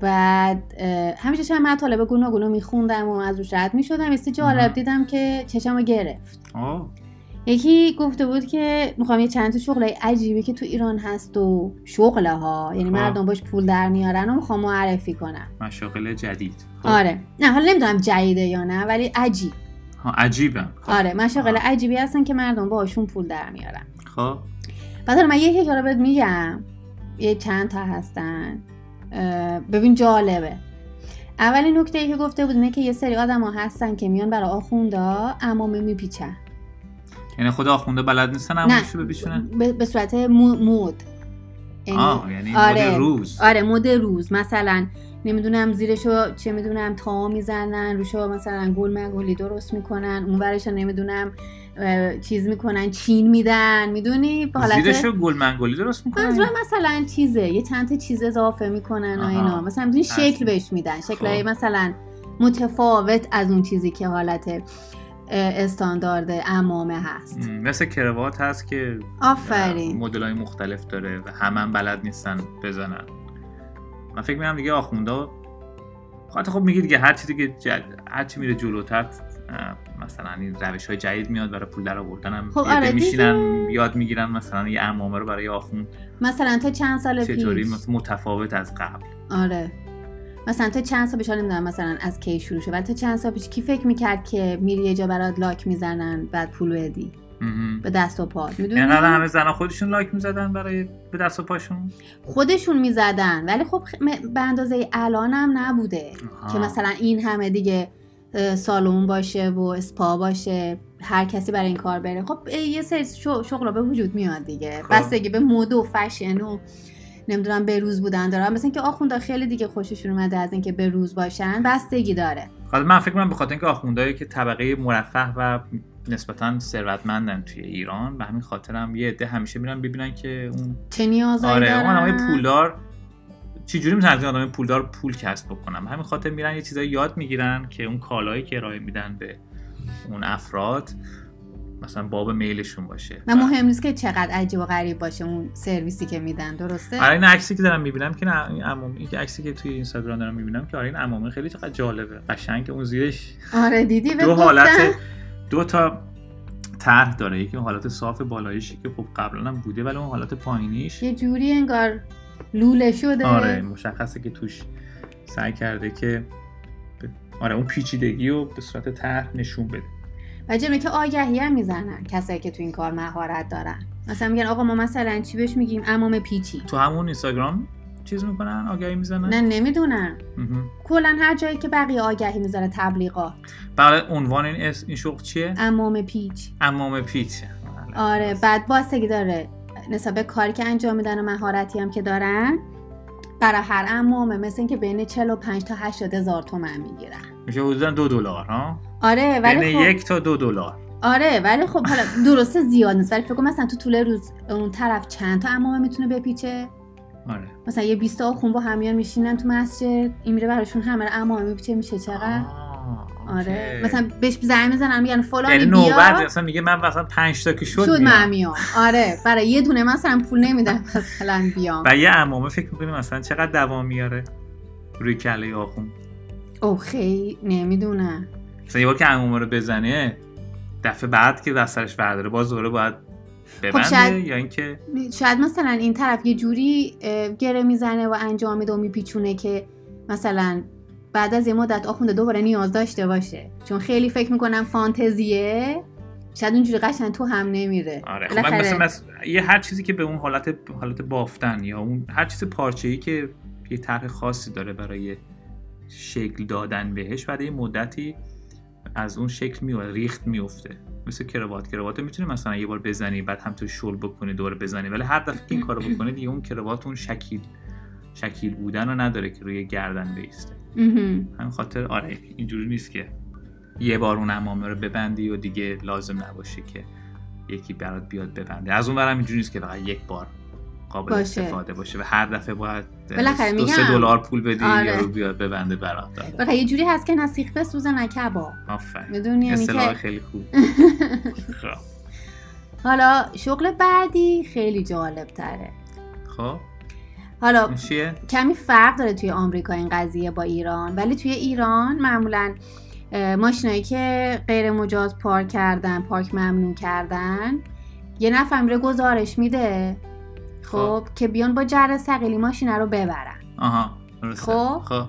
بعد همیشه چند مطالب گوناگونو میخوندم و از روش رد می‌شدم استی جالب دیدم که چشمو گرفت. یکی گفته بود که می‌خوام یه چند تا شغل عجیبی که تو ایران هست و شغله ها یعنی مردم باش پول در میارن و می‌خوام معرفی کنم. مشاغل جدید. خب. آره. نه حالا نمی‌دونم جدیده یا نه ولی عجیب. ها عجیبه خب. آره مشاغل عجیبی هستن که مردم باشون پول در میارن. خب. بعد من یه اشاره بهت میگم یه چند تا هستن. ببین جالبه. اولین نکته ای که گفته بود اینه که یه سری آدم ها هستن که میان برای آخوندا امامه میپیچن. یعنی خود آخونده بلد نیستن. امامشو بپیچونن؟ به, به صورت مو- مود. یعنی- آه یعنی آره. مد روز. آره مد روز. مثلا نمی‌دونم زیرشو چه می‌دونم تا می‌زنن روشو مثلا گل مگولی درست می‌کنن اون ورشو نمی‌دونم چیز می‌کنن چین میدن می‌دونی حالت زیرشو گل منگولی درست می‌کنن مثلا چیزه یه چند تا چیز اضافه می‌کنن و. اینا مثلا می‌دونی. شکل بهش میدن شکلهای خب. مثلا متفاوت از اون چیزی که حالت استاندارد امامه هست مثل کروات هست که آفرین مدل های مختلف داره و همه هم بلد نیستن بزنن من فکر می‌کنم دیگه آخوندا خاطر خب میگه دیگه هر چیزی که جد... هر چی میره جلوتر مثلا این روش های جدید میاد برای پول در آوردن هم خب آره دیگه. میشینن یاد می‌گیرن مثلا یه امامه رو برای آخوند مثلا تا چند سال چطوری؟ پیش. مثلا متفاوت از قبل. آره. مثلا تا چند سال پیش نمی‌دونم مثلا از کی شروع شد ولی تا چند سال پیش کی فکر می‌کرد که میری یه جا برات لاک می‌زنن بعد پول بدی. به دست و پات می‌دونی؟ اینقدر همه زنها خودشون لایک می‌زدن برای به دست و پاشون؟ خودشون می‌زدن ولی خب به اندازه الانم نبوده آها. که مثلا این همه دیگه اه، سالن باشه و اسپا باشه هر کسی برای این کار بره. خب یه سری شغل به وجود میاد دیگه. خب. بستگی به مد و فشن و نمی‌دونم به روز بودن داره. مثلا اینکه آخوندا خیلی دیگه خوششون اومده از اینکه به روز باشن بستگی داره. حالا من فکر کنم به خاطر اینکه آخوندهایی که طبقه مرفه و نسبتا ثروتمندن توی ایران به همین خاطر هم یه عده همیشه میرن ببینن که اون چه نیازایی آره دارن اون آدمای پولدار چجوری می‌تونن از این آدمای پولدار پول کسب بکنن به همین خاطر میرن یه چیزایی یاد می‌گیرن که اون کالایی که ارائه میدن به اون افراد مثلا باب میلشون باشه. و مهم نیست که چقدر عجیب و غریب باشه اون سرویسی که میدن درسته؟ آره این عکسی که دارم می‌بینم که نه این عمومی این عکسی که توی اینستاگرام دارم می‌بینم که آره این عمومی خیلی چقدر جالبه قشنگ اون زیرش. آره دیدی؟ دو؟ حالت دو تا طرح داره یکی اون حالت صاف بالاییشی که خب قبلا هم بوده ولی اون حالت پایینیش. یه جوری انگار لوله شده آره مشخصه که توش سعی کرده که آره اون پیچیدگی رو به صورت طرح نشون بده. و جمعه که آگهی هم می‌زنن کسایی که تو این کار مهارت دارن. مثلا میگن آقا ما مثلا چی بهش میگیم؟ امام پیچی. تو همون اینستاگرام چیز می‌کنن؟ آگهی می‌زنن؟ نه نمی‌دونن. مهم. کلا هر جایی که بقیه آگهی می‌زنه تبلیغات. بله عنوان این این شغل چیه؟ امام پیچ. امام پیچ. بله. آره بعد باستگی داره. نسبت به کاری که انجام میدن و مهارتی هم که دارن برای هر امامه مثل اینکه بین 45 تا 80 هزار تومن می‌گیرن. میشه حدودا دو دلار ها؟ آره ولی بین خب یک تا دو دلار. آره ولی خب حالا درسته زیاد نیست ولی فکر کنم مثلا تو طول روز اون طرف چند تا امامه می‌تونه بپیچه؟ آره. مثلا یه 20 تا خون با همیان میشینن تو مسجد این میره براشون همه امامه میپیچه میشه چقدر؟ آه، آره. مثلا بهش زنگ می‌زنن میگن فلانی یعنی نوبت مثلا میگه من مثلا 5 تا که شد, شد میام. من میام. آره برای یه دونه مثلا پول نمیدم مثلا بیام. و یه امامه فکر می‌کنی مثلا چقدر دوام میاره روی کله آخون؟ او خیلی نمی‌دونم مثلا یه بار که امامه رو بزنه دفعه بعد که دستش برداره باز دوباره باید خب شاید- یا اینکه شاید مثلا این طرف یه جوری گره می‌زنه و انجام میده و میپیچونه که مثلا بعد از یه مدت آخونده دوباره نیاز داشته باشه. چون خیلی فکر می‌کنم فانتزیه. شاید اونجوری قشنگ تو هم نمیره. آره خب بالاخره- مثل, یه هر چیزی که به اون حالت حالت بافتن یا اون هر چیز پارچه ای که یه طرح خاصی داره برای شکل دادن بهش بعد یه مدتی از اون شکل میاد ریخت میفته. مثل کروات کروات می‌تونی مثلا یه بار بزنی بعد هم تو شل بکنی دور بزنی. ولی هر دفعه این کارو بکنی دیگه اون کروات اون شکیل شکیل بودن رو نداره که روی گردن بیسته. همین خاطر آره اینجوری نیست که یه بار اون امامه رو ببندی و دیگه لازم نباشه که یکی برات بیاد ببنده از اون برم اینجوری نیست که فقط یک بار قابل باشه. استفاده باشه و هر دفعه باید دو سه. دلار پول بدی آره. یا رو بیاد ببنده برات داره یه جوری هست که نسیخ بسوزه نه کباب آفرین یعنی اصطلاح که خیلی خوب خب. حالا شغل بعدی خیلی جالب تره خب حالا چیه؟ کمی فرق داره توی آمریکا این قضیه با ایران ولی توی ایران معمولا ماشینایی که غیر مجاز پارک کردن پارک ممنوع کردن یه نفر میره گزارش میده خب. که بیان با جر سقیلی ماشینا رو ببرن. آها. خب. خب.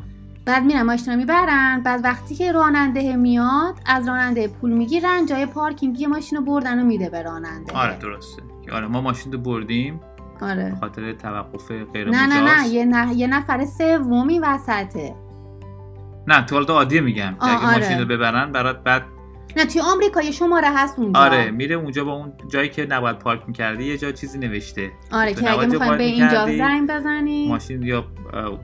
بعد میرن ماشینا می‌برن بعد وقتی که راننده میاد از راننده پول می‌گیرن جای پارکینگ یه ماشین رو بردن و میده به راننده. آره درسته. آره ما ماشین رو بردیم. آره. به خاطر توقف غیر نه نه نه یه, نه یه نفر سومی وسطه. نه تو حالت عادیه میگم آه، اگه آره. ماشین رو ببرن برات بعد نه توی آمریکا یه شماره هست اونجا. آره میره اونجا با اون جایی که نباید پارک می‌کردی یه جا چیزی نوشته. آره که اگه می‌خوایم پارک به اینجا زنگ بزنی. ماشین یا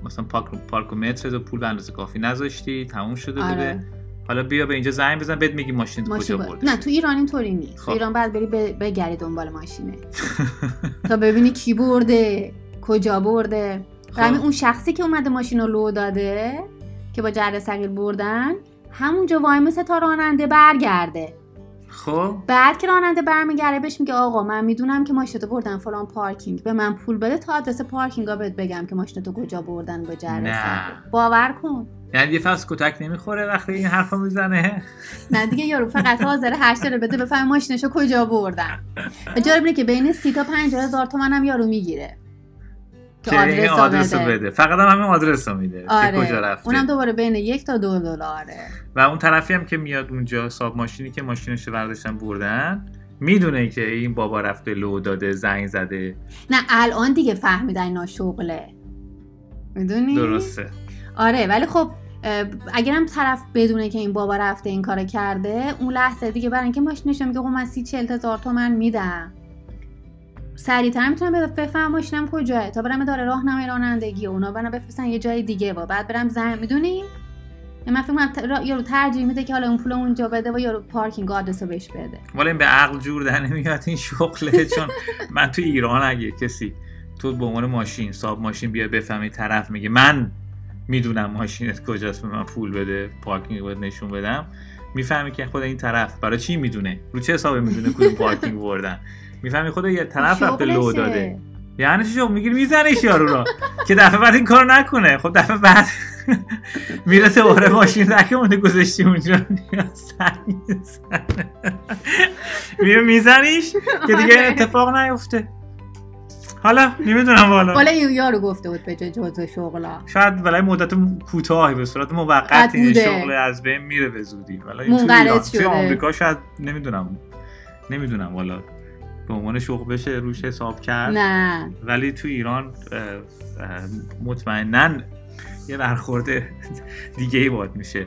مثلا پارک پارکومتر و پول به اندازه کافی نذاشتی تموم شده آره. بوده حالا بیا به اینجا زنگ بزن بهت میگی ماشین تو کجا برده نه تو ایران اینطوری نیست. خب. تو ایران بعد بری بگردی دنبال ماشینه. تا ببینی کی برده کجا برده. و همین خب. اون شخصی که اومده ماشین رو لو داده که با جره صغیر بردن همونجا وای مثل تا راننده برگرده. خب. بعد که راننده برمیگرده بهش میگه آقا من می‌دونم که ماشینتو بردن فلان پارکینگ به من پول بده تا آدرس پارکینگ بهت بگم که ماشینتو کجا بردن. صغیر باور کن. یعنی یه فصل کتک نمی‌خوره وقتی این حرفو می‌زنه. نه دیگه یارو فقط حاضر هشت رو بده بفهم ماشینشو کجا بردن. جالب اینه که بین سی تا پنج هزار تومن هم یارو می‌گیره. که این آدرس رو بده. فقط هم همین آدرس رو میده. که کجا آره رفته اونم دوباره بین یک تا دو دلاره و اون طرفی هم که میاد اونجا صاحب ماشینی که ماشینش رو برداشتن بردن می‌دونه که این بابا رفته لو داده زنگ زده. نه الان دیگه فهمیدن اینا شغله. می‌دونی؟ درسته. آره ولی خب اگرم طرف بدونه که این بابا رفته این کار کرده اون لحظه دیگه برای اینکه ماشینش میگه خب من سی چل هزار تومن میدم. سریعتر می‌تونم بفهم ماشینم کجاه تا برم داره راهنمای رانندگی اونا برم بفرستن یه جای دیگه و بعد برم زنگ می‌دونی؟ من فکر کنم را- یارو ترجیح میده که حالا اون پول اونجا بده و یارو پارکینگ آدرس رو بهش بده. ولی این به عقل جور در نمیاد این شغله. چون من تو ایران اگه کسی تو به عنوان ماشین صاحب ماشین بیا بفهمی طرف میگه من می‌دونم ماشینت کجاست به من پول بده پارکینگ باید نشون بدم. می‌فهمی که خود این طرف برای چی می‌دونه؟ رو چه حسابی می‌دونه کدوم پارکینگ بردن؟ می‌فهمی خود یه طرف رفته لو. داده. یعنی شغل می‌گیری میزنیش یارو رو. که دفعه بعد این کار نکنه. خب دفعه بعد میره دوباره ماشین رکه مونده گذاشتی اونجا. میره میزنیش که دیگه اتفاق نیفته. حالا نمی‌دونم والا. حالا این یارو گفته بود به جزء شغلا. شاید برای مدت کوتاهی به صورت موقت این. شغل از بین میره به زودی. ولی تو. آمریکا شاید نمی‌دونم. نمی‌دونم والا. به عنوان شغل بشه روش حساب کرد. نه. ولی تو ایران مطمئنا یه برخورد دیگه ای باید میشه.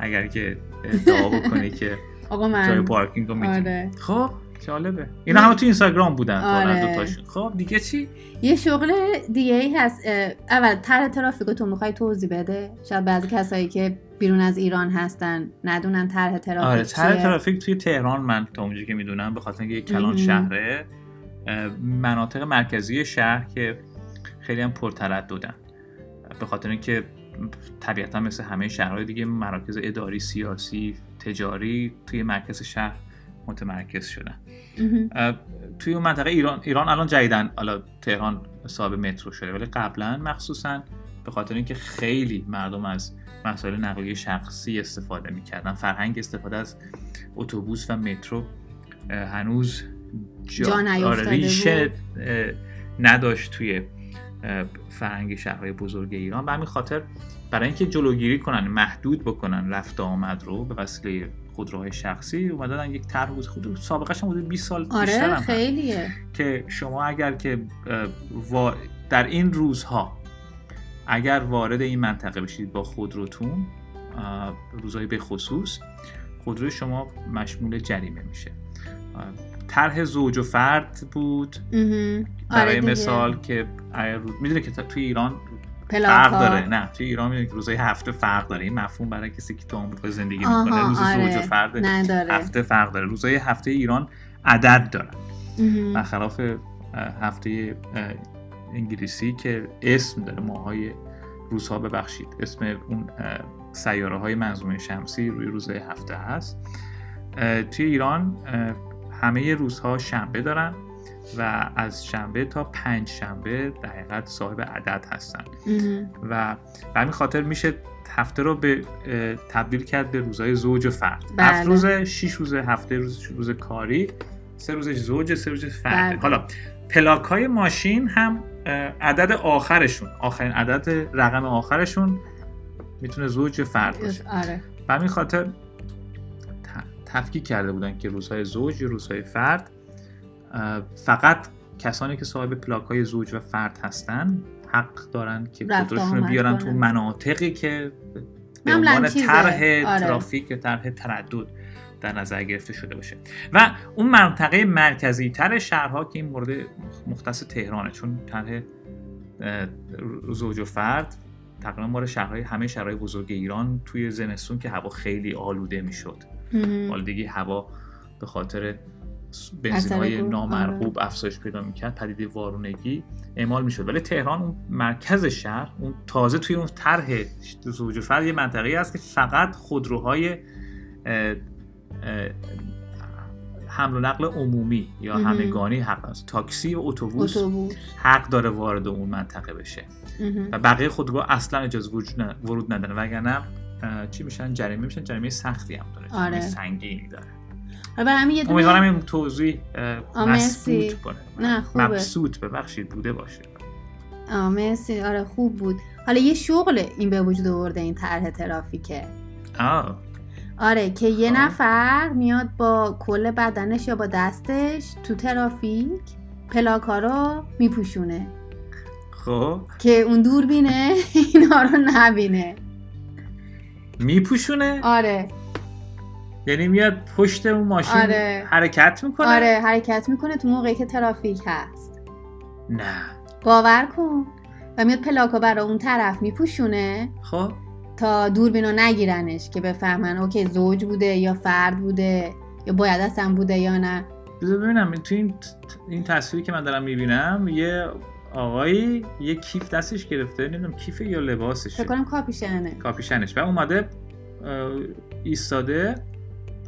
اگر که ادعا بکنی که آقا جای من پارکینگ رو. آره. خب جالبه. اینا همه تو اینستاگرام بودن آره. آره. دوتاشون خب دیگه چی؟ یه شغل دیگه ای هست اول طرح ترافیک رو تو می‌خوای توضیح بده؟ شاید بعضی کسایی که بیرون از ایران هستن ندونن طرح ترافیک آره طرح. ترافیک توی تهران من تا اونجایی که می‌دونم به خاطر اینکه یک کلان. شهره مناطق مرکزی شهر که خیلی هم پرترددن به خاطر اینکه طبیعتا مثل همه شهرهای دیگه مراکز اداری سیاسی تجاری توی مرکز شهر متمرکز شدن توی اون منطقه ایران ایران الان جدیدن حالا تهران صاحب مترو شده ولی قبلا مخصوصا به خاطر اینکه خیلی مردم از مسائل نقلیه شخصی استفاده می‌کردن. فرهنگ استفاده از اتوبوس و مترو هنوز جا نیفتاده آره، ریشه نداشت توی فرهنگ شهرهای بزرگ ایران. به همین خاطر برای اینکه جلوگیری کنن محدود بکنن رفت آمد رو به وسیله خودروهای شخصی اومدن یک طرح بود. خود سابقش هم حدود 20 سال بیشتر هم آره. خیلیه. که شما اگر که در این روزها اگر وارد این منطقه بشید با خودروتون روزهای به خصوص خودروی شما مشمول جریمه میشه طرح زوج و فرد بود مهم. برای آره. مثال که. می‌دونه که توی ایران فرق. داره نه توی ایران می‌دونه که روزهای هفته فرق داره این مفهوم برای کسی که تو آمریکا زندگی می‌کنه روز آره. زوج و فرد نداره هفته فرق داره روزهای هفته ایران عدد دارن. برخلاف اه، هفته انگلیسی که اسم داره ماهای روزها ببخشید اسم اون سیاره های منظومه شمسی روی روزهای هفته هست توی ایران همه روزها شنبه دارن و از شنبه تا پنج شنبه در حقیقت صاحب عدد هستن. و به همین خاطر میشه هفته رو به تبدیل کرد به روزهای زوج و فرد بله. هفت روز شیش روز هفته روز روز کاری سه روزش زوج سه روزش فرده بله. حالا پلاک های ماشین هم عدد آخرشون آخرین عدد رقم آخرشون می‌تونه زوج یا فرد باشه آره به همین خاطر تفکیک کرده بودن که روزهای زوج یا روزهای فرد فقط کسانی که صاحب پلاک های زوج و فرد هستن حق دارن که خودشون رو بیارن تو. مناطقی که به عنوان. طرح آره. ترافیک یا طرح تردد در نظر گرفته شده باشه. و اون منطقه مرکزی تر شهرها که این مورد مختص تهرانه چون طرح زوج و فرد تقریبا مال شهرهای همه شهرهای بزرگ ایران توی زمستون که هوا خیلی آلوده می‌شد. آلودگی هوا به خاطر بنزین های اثر گو- نامرغوب افزایش پیدا می‌کرد پدیده وارونگی اعمال می‌شد. ولی تهران اون مرکز شهر اون تازه توی اون طرح زوج و فرد یه منطقه است که فقط خودروهای حمل و نقل عمومی یا مهم. همگانی حق است. تاکسی و اتوبوس حق داره وارد اون منطقه بشه. و بقیه خودروها اصلا اجازه ورود ندارن وگرنه چی میشن؟ جریمه میشن. جریمه سختی هم داره. جریمه آره. سنگینی داره. برای همین یه امیدوارم این توضیح. مسبوط کنه. نه، خوبه. مبسوط ببخشید بوده باشه. مرسی. آره خوب بود. حالا یه شغل این به وجود آورده این طرح ترافیکه. آه. آره که یه خب. نفر میاد با کل بدنش یا با دستش تو ترافیک پلاکا رو میپوشونه. خب. که اون دور بینه اینا رو نبینه. میپوشونه؟ آره. یعنی میاد پشت اون ماشین آره. حرکت می‌کنه؟ آره حرکت می‌کنه تو موقعی که ترافیک هست. نه. باور کن. و میاد پلاکا برای اون طرف میپوشونه. خب. تا دوربینو نگیرنش که بفهمن اوکی زوج بوده یا فرد بوده یا باید اصلا بوده یا نه. بذار ببینم تو این این تصویری که من دارم می‌بینم یه آقایی یه کیف دستش گرفته نمی‌دونم کیف یا لباسشه. فکر کنم کاپیشنه. کاپیشنش. و اومده ایستاده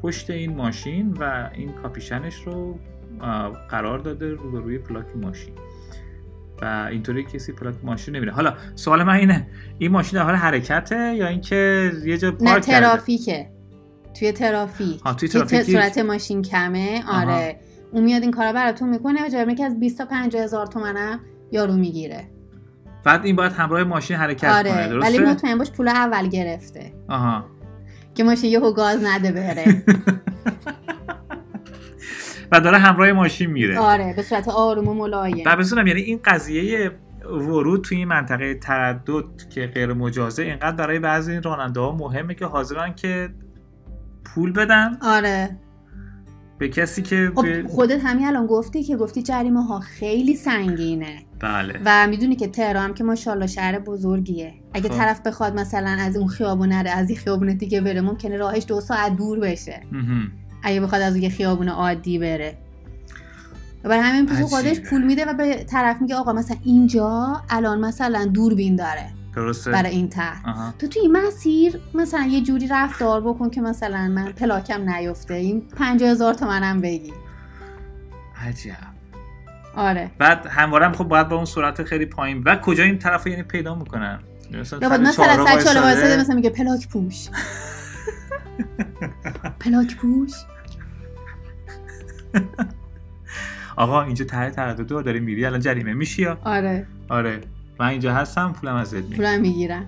پشت این ماشین و این کاپیشنش رو قرار داده روبروی پلاک ماشین. و اینطوری کسی پلاک ماشین نمیره حالا سوال من اینه این ماشین در حال حرکته یا اینکه یه جا نه پارک کرده؟ ترافیکه. توی ترافیک. توی که ت- ترافیکی؟ سرعت ماشین کمه. آره. اون میاد این کارا براتون می‌کنه و جرمه که از 20 تا 50 هزار تومنم یارو می‌گیره. بعد این باید همراه ماشین حرکت کنه آره درسته؟ ولی مطمئن باش پول اول گرفته. آها. که ماشین یهو گاز نده بره. و داره همراه ماشین میره. آره به صورت آروم و ملایم. و یعنی این قضیه ورود توی این منطقه تردد که غیر مجازه اینقدر برای بعضی این راننده ها مهمه که حاضرن که پول بدن. آره. به کسی که خب به- خودت همین الان گفتی که گفتی جریمه ها خیلی سنگینه. بله. و می‌دونی که تهران هم که ماشاءالله شهر بزرگیه. اگه خب. طرف بخواد مثلا از اون خیابون نره از این خیابون دیگه بره ممکنه راهش دو ساعت دور بشه. اگه بخواد از یه خیابون عادی بره. و برای همین پیش خودش. پول میده و به طرف میگه آقا مثلا اینجا الان مثلا دوربین داره درسته. برای این طرح. تو توی این مسیر مثلا یه جوری رفتار بکن که مثلا من پلاکم نیفته. این پنجاه هزار تومنم بگی. عجب. آره. بعد همواره هم خب باید با اون سرعت خیلی پایین. و کجا این طرف یعنی پیدا می‌کنن؟ مثلا یا مثلا سر. وایساده مثلا میگه پلاک پوش. پلاک پوش. آقا اینجا ته تردد دو داری میری. الان جریمه میشی یا؟ آره. آره. من اینجا هستم پولم ازت می‌گیرم. پولم می‌گیرن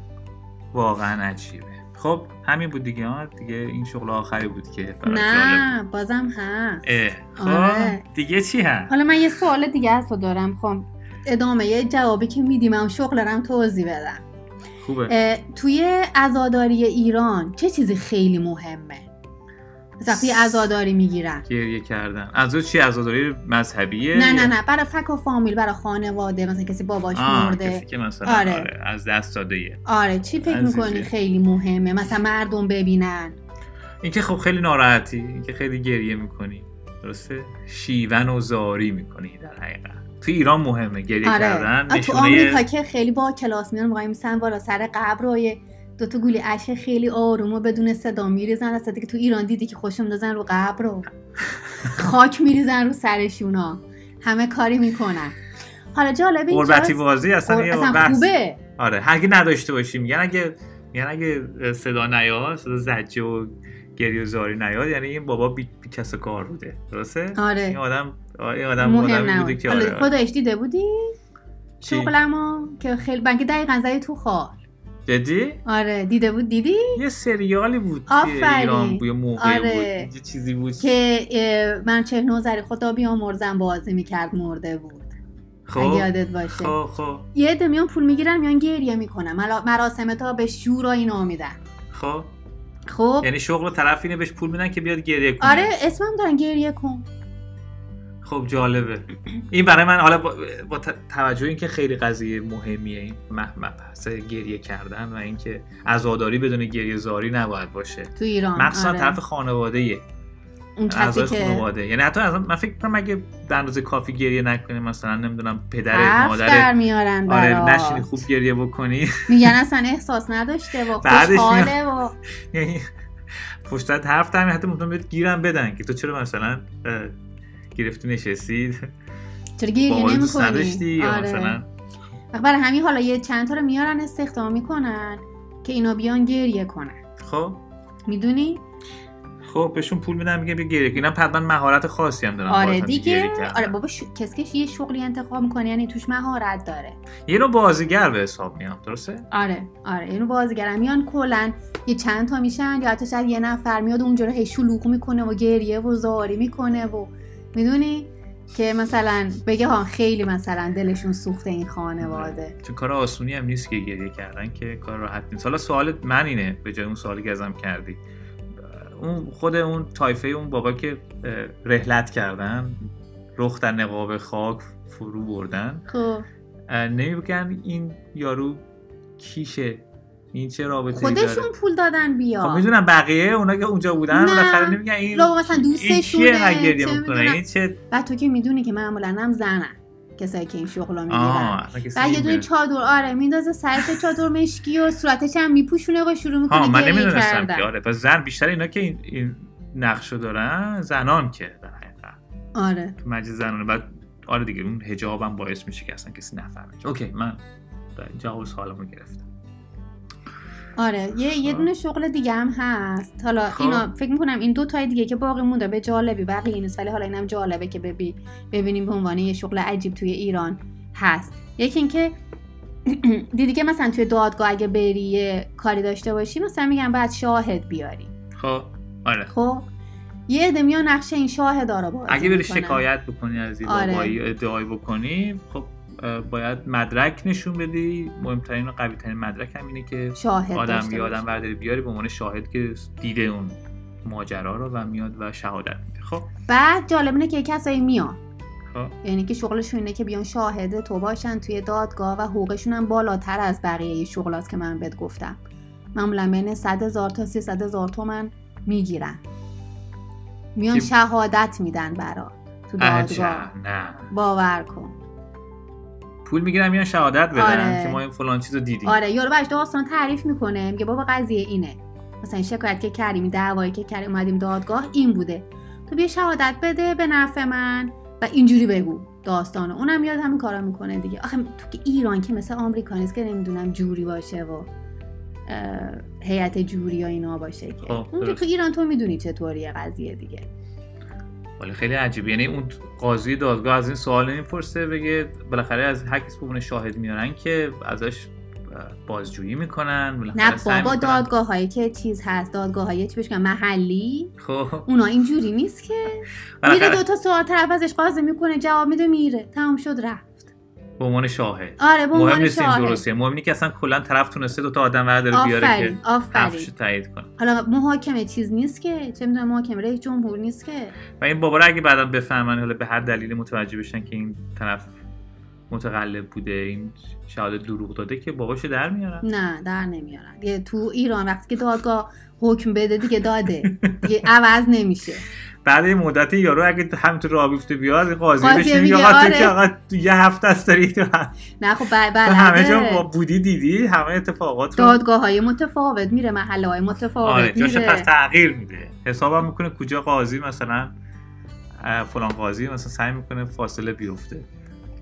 واقعا عجیبه. خب همین بود دیگه ها دیگه این شغل آخری بود که نه بود. بازم هست. اه. خب آره. دیگه چی هست؟ حالا من یه سوال دیگه از تو دارم. خب ادامه یه جوابی که میدی من شغل رم توضیح بدم. خوبه. توی عزاداری ایران چه چیزی خیلی مهمه؟ وقتی عزاداری می‌گیرن. گریه کردن. از چی؟ عزاداری مذهبیه؟ نه نه نه. برای فک و فامیل برای خانواده مثلا کسی باباش مرده. کسی که مثلا آره. آره. از دست داده. آره. چی فکر. می‌کنی خیلی مهمه؟ مثلا مردم ببینن. این که خب خیلی ناراحتی این که خیلی گریه می‌کنی. درسته؟ شیون و زاری می‌کنی در حقیقت. تو ایران مهمه گریه آره. کردن آه، تو نشونه آمریکا که خیلی با کلاس میان وای میسن بالا سر قبر و یه دو تا گولی اشک خیلی آروم و بدون صدا میریزن اصلا که تو ایران دیدی که خوشم میندازن رو قبر رو خاک میریزن رو سرشونا همه کاری می‌کنن. حالا جالب قربتی اینجاست بازی اصلا قر- اصلا خوبه. آره اگه نداشته باشیم میگن اگه میگن اگه صدا نیاد صدا زجه و گریه و زاری نیاد یعنی این بابا بی, بی کس کار بوده. درسته؟ این آره آدم این آدم مهم بوده که آره. خودش دیده بودی؟ شغلمو که خیلی بنک دقیقا زدی تو خال جدی؟ آره. دیده بود؟ دیدی؟ یه سریالی بود که آفرین. ایران بود یه موقع آره. بود یه چیزی بود. که من چه نوزری خدا بیامرزم بازی می‌کرد مرده بود. خب. یادت باشه. خب خب. یه عده میان پول می‌گیرن میان گریه می‌کنن. مراسم تا به شورا اینا میدن. خب. خب. یعنی شغل طرف اینه بهش پول میدن که بیاد گریه کنه. آره اسمم دارن گریه کن. خب جالبه. این برای من حالا با, با توجه اینکه خیلی قضیه مهمیه این مبحث گریه کردن و اینکه عزاداری بدون گریه زاری نباید باشه. تو ایران مخصوصا آره. طرف خانواده اون کسی که خانواده. یعنی حتی از من فکر کنم اگه به اندازه کافی گریه نکنی مثلا نمی‌دونم پدر حرف در مادر میارن آره. نشینی خوب گریه بکنی. میگن اصلا احساس نداشته و خوشحاله و یعنی پشتت حرف در حتی ممکن بهت گیرم بدن که تو چرا مثلا گرفتی نشستی؟ چرا گریه با دوست نمی نداشتی؟ یا آره. مثلا برای همین حالا یه چند تا رو میارن استخدام می‌کنن که اینا بیان گریه کنن. خب. می‌دونی؟ خب بهشون پول میدن میگه بیا گریه. اینا حتما مهارت خاصی هم دارن. آره دیگه. آره بابا ش... که یه شغلی انتخاب می‌کنه یعنی توش مهارت داره. یه نوع بازیگر به حساب میاد درسته؟ آره آره اینو بازیگرم میان کلا یه چند تا میشن یا حتی شاید یه نفر میاد اونجا رو هی شلوغ می‌کنه و گریه و زاری می‌کنه و می‌دونی که مثلا بگه ها خیلی مثلا دلشون سوخته این خانواده. چون کار آسونی هم نیست که گریه کردن که کار راحت نیست. حالا سوال من اینه به جای اون سوالی که ازم کردی. اون خود اون تایفه اون بابا که رحلت کردن رخ در نقاب خاک فرو بردن. خب. نمیگن این یارو کیشه این چه رابطه خودشون پول دادن بیا. خب می‌دونم بقیه اونا که اونجا بودن نه. بالاخره نمیگن این مثلا این دوستشونه، اینقدر گریه چه می‌کنه. این چه و تو که می‌دونی که معمولا هم زنن کسایی که این شغل رو می‌گیرن و یه دونه. چادر آره میندازه سرت چادر مشکی و صورتش هم میپوشونه و شروع می‌کنه من نمی‌دونستم که آره پس زن بیشتر اینا که این, این نقشو دارن زنان که در حقیقت. آره. تو مجلس زنانه. بعد آره دیگه اون حجاب هم باعث میشه که اصلا کسی نفهمه. اوکی من جواب سوالمو گرفتم. آره یه یه خب. دونه شغل دیگه هم هست حالا خب. اینا فکر می‌کنم این دو تای دیگه که باقی مونده به جالبی بقیه نیست ولی حالا اینم جالبه که ببی ببینیم به عنوان یه شغل عجیب توی ایران هست یکی اینکه دیدی که مثلا توی دادگاه اگه بری یه کاری داشته باشی مثلا میگن باید شاهد بیاری خب آره خب یه عده میان نقشه این شاهدا رو بازی اگه بری. شکایت بکنی از این آره. ادعای بکنی خب باید مدرک نشون بدی. مهمترین و قوی ترین مدرک هم اینه که شاهد آدم یا آدم. برداری بیاری به عنوان شاهد که دیده اون ماجرا رو و میاد و شهادت میده. خب؟ بعد جالب اینه که کسایی میان. خب؟ یعنی که شغلشون اینه که بیان شاهد تو باشن توی دادگاه و حقوقشون هم بالاتر از بقیه شغلاست که من بهت گفتم. معمولا بین 100 هزار تا 300 هزار تومن می‌گیرن. میان شهادت میدن برا تو دادگاه. باور کن. پول می‌گیرن میان شهادت بدن آره. که ما این فلان چیزو دیدیم. آره یارو برش داستان تعریف می‌کنه میگه بابا قضیه اینه. مثلا این شکایت که کردیم دعوایی که کردیم اومدیم دادگاه این بوده. تو بیا شهادت بده به نفع من و اینجوری بگو داستانو اونم یاد همین کارا می‌کنه دیگه. آخه تو که ایران که مثل آمریکا نیست که نمی‌دونم جوری باشه و هیئت جوری یا اینا باشه که. خب، اون. تو ایران تو می‌دونی چطوریه قضیه دیگه. ولی خیلی عجیبه یعنی اون قاضی دادگاه از این سوال نمی‌پرسه بگه بالاخره از هر کس بونه شاهد میارن که ازش بازجویی می‌کنن نه بابا دادگاه هایی که چیز هست دادگاه های چی میگن محلی؟ خب. اونا اینجوری نیست که. میره دو تا سوال طرف ازش قاضی می‌کنه جواب میده میره. تمام شد رفت. به عنوان شاهد. آره به مهم عنوان نیست این درسته. مهم که اصلا کلا طرف تونسته دو تا آدم برداره بیاره آفرین که آفرین. رو تایید کنه. حالا محاکمه چیز نیست که چه می‌دونم محاکمه رئیس جمهور نیست که. و این بابا رو اگه بعدا بفهمن حالا به هر دلیلی متوجه بشن که این طرف متقلب بوده این شهادت دروغ داده که باباشو در میارن. نه در نمیارن. یه تو ایران وقتی که دادگاه حکم بده دیگه داده. دیگه عوض نمیشه. بعد این مدت یارو اگه همینطور راه بیفته بیاد این قاضی بشین میگه میگه آقا تو آره. که آقا تو یه هفته است داری تو نه خب بله تو همه جا بودی دیدی همه اتفاقات رو دادگاه های متفاوت میره محله های متفاوت آره جاش میره. پس تغییر میده. حسابم می‌کنه کجا قاضی مثلا فلان قاضی مثلا سعی می‌کنه فاصله بیفته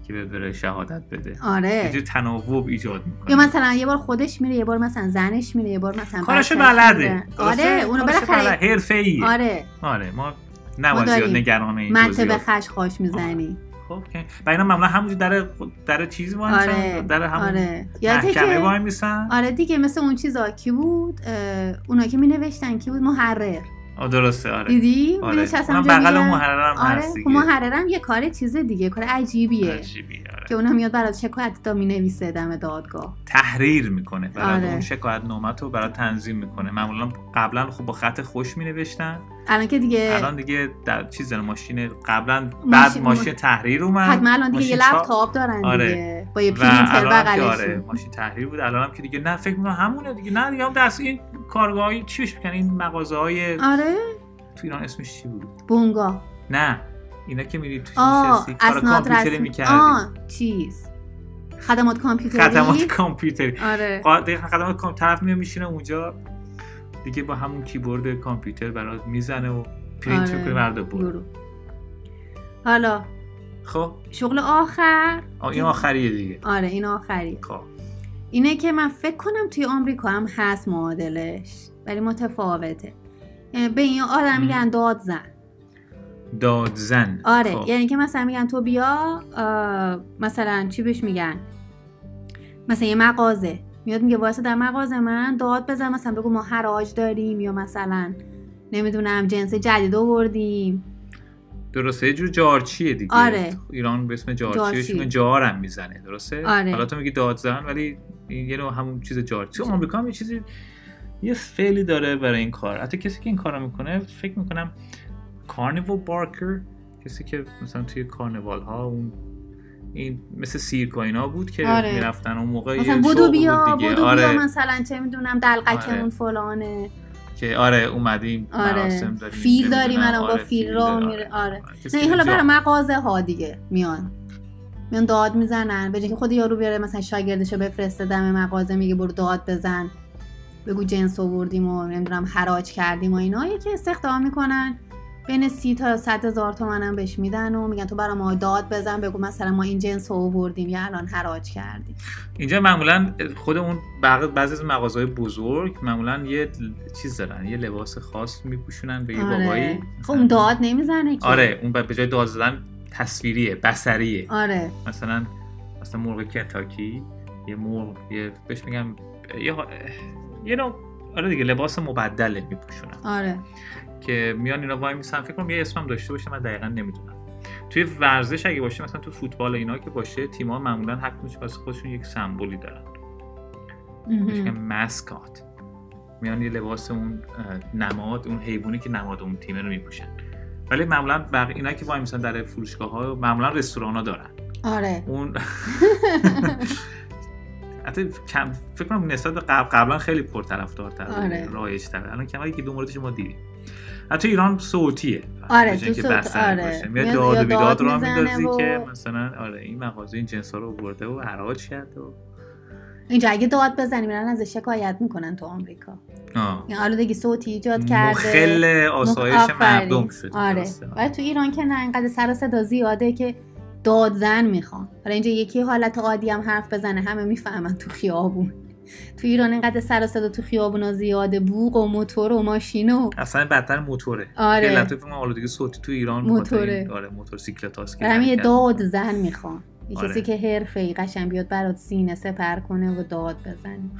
که بره شهادت بده. آره. اینجور تناوب ایجاد می‌کنه. یا مثلا یه بار خودش میره یه بار مثلا زنش میره یه بار مثلا کارشو بلده. آره اونو بالاخره حرفه ایه آره. آره ما نباید زیاد داریم. نگران این منطقه خش خاش می‌زنی. خب که و اینا معمولا همونجور در در چیز وای آره در همون آره. محکمه وای میسن. آره دیگه مثل اون چیزا کی بود؟ اونا که می نوشتن کی بود؟ محرر. درسته آره. دیدی؟ آره. اونم بغل محررم آره هست خب محررم یه کار چیز دیگه کار عجیبیه. عجیبی، آره. که اونم میاد برات شکایت تا می‌نویسه دم دادگاه. تحریر می‌کنه برای آره. اون شکایت نامت رو برای تنظیم می‌کنه. معمولا قبلا خب با خط خوش مینوشتن. الان که دیگه الان دیگه در چیز ماشین قبلا بعد ماشین- تحریر اومد. حتما الان دیگه یه. لپتاپ دارن آره. دیگه. با یه پرینتر بغلش آره ماشین تحریر بود. الان هم که دیگه نه فکر می‌کنم همونه دیگه. نه دیگه هم دست این کارگاهی چی بهش این مغازه های آره. تو ایران اسمش چی بود؟ بنگاه. نه. اینا که میری تو نشستی کار کامپیوتری رسمی. می‌کردی. آه چیز. خدمات کامپیوتری. خدمات کامپیوتری. آره. خدمات کام طرف میاد میشینه اونجا دیگه با همون کیبورد کامپیوتر برات می‌زنه و پرینت آره. می‌کنه برات برو. حالا خب. شغل آخر؟ این آخریه دیگه. آره این آخری خب. اینه که من فکر کنم توی آمریکا هم هست معادلش ولی متفاوته. به این آدم. میگن دادزن دادزن آره خب. یعنی که مثلا میگن تو بیا مثلا چی بهش میگن؟ مثلا یه مغازه. میاد میگه واسه در مغازه من داد بزن مثلا بگو ما حراج داریم یا مثلا نمی‌دونم جنس جدید آوردیم درسته یه جور جارچیه دیگه آره. ایران به اسم جارچی جارچی. بهش میگن جارم می‌زنه درسته آره. حالا تو میگی دادزن ولی این یه نوع همون چیز جارچی؟ آمریکا هم یه چیزی یه فعلی داره برای این کار حتی کسی که این کارو می‌کنه فکر می‌کنم کارنیوال بارکر کسی که مثلا توی کارنیوال ها اون این مثل سیرک و اینا بود که آره. می‌رفتن اون موقع مثلا بدو شغل بیا بود دیگه. بدو آره. بیا مثلا چه می‌دونم دلقکمون آره. فلانه. که آره اومدیم آره. مراسم داریم فیل داریم الان با آره، فیل داره، میره. آره. کسی نه حالا برای مغازه ها دیگه. میان. میان داد می‌زنن. به که خود یارو بیاره مثلا شاگردشو بفرسته دم مغازه میگه برو داد بزن. بگو جنس آوردیم و نمی‌دونم حراج کردیم و اینا. یکی استخدام می‌کنن. بین سی تا صد هزار تومن هم بهش میدن و میگن تو برای ما داد بزن بگو مثلا ما این جنس رو آوردیم یا الان حراج کردیم. اینجا معمولا خود اون بعضی از مغازهای بزرگ معمولا یه چیز دارن یه لباس خاص میپوشونن به یه بابایی. آره خب اون داد نمی‌زنه که. آره اون به جای داد زدن تصویریه بصریه. آره. مثلا مثلا مرغ کنتاکی یه مرغ یه بهش میگم یه یه نوع آره دیگه لباس مبدله میپوشونن. آره. که میان اینا وای میسن. فکر کنم یه اسمم داشته باشه من دقیقا نمی‌دونم. توی ورزش اگه باشه مثلا تو فوتبال اینا که باشه تیم‌ها معمولا حق میشه واسه خودشون یک سمبولی دارن. میگن مسکات. میان یه لباس اون نماد اون حیوانی که نماد اون تیم رو میپوشن. ولی معمولا بق... اینا که وای میسن در فروشگاه ها معمولا رستوران ها دارن. آره. اون حتی کم فکر کنم نسبت به قبل قبلا خیلی پرطرفدارتر آره. رایج تر الان کما یکی دو موردش ما دیدیم. حتی ایران صوتیه آره، تو که صوت، آره. میاد میاد داد و بیداد داد می‌زنه میندازی و- که مثلا آره این مغازه این جنس ها رو برده و حراج کرده و اینجا اگه داد بزنی میرن ازش شکایت می‌کنن تو آمریکا آه. این آلودگی صوتی ایجاد کرده مخل آسایش. مردم شد آره. ولی تو ایران که نه اینقدر سر صدا زیاده که دادزن می‌خوان حالا اینجا یکی حالت عادی هم حرف بزنه همه می‌فهمن تو خیابون تو ایران اینقدر سر و صدا تو خیابونا زیاده بوق و موتور و ماشین و اصلا بدتر موتوره آره. یه لطفه من آلودگی صوتی تو ایران موتوره. آره موتورسیکلت هاست که برای همین یه داد زن می‌خوان یه آره. کسی که حرفه ای قشنگ بیاد برات سینه سپر کنه و داد بزنه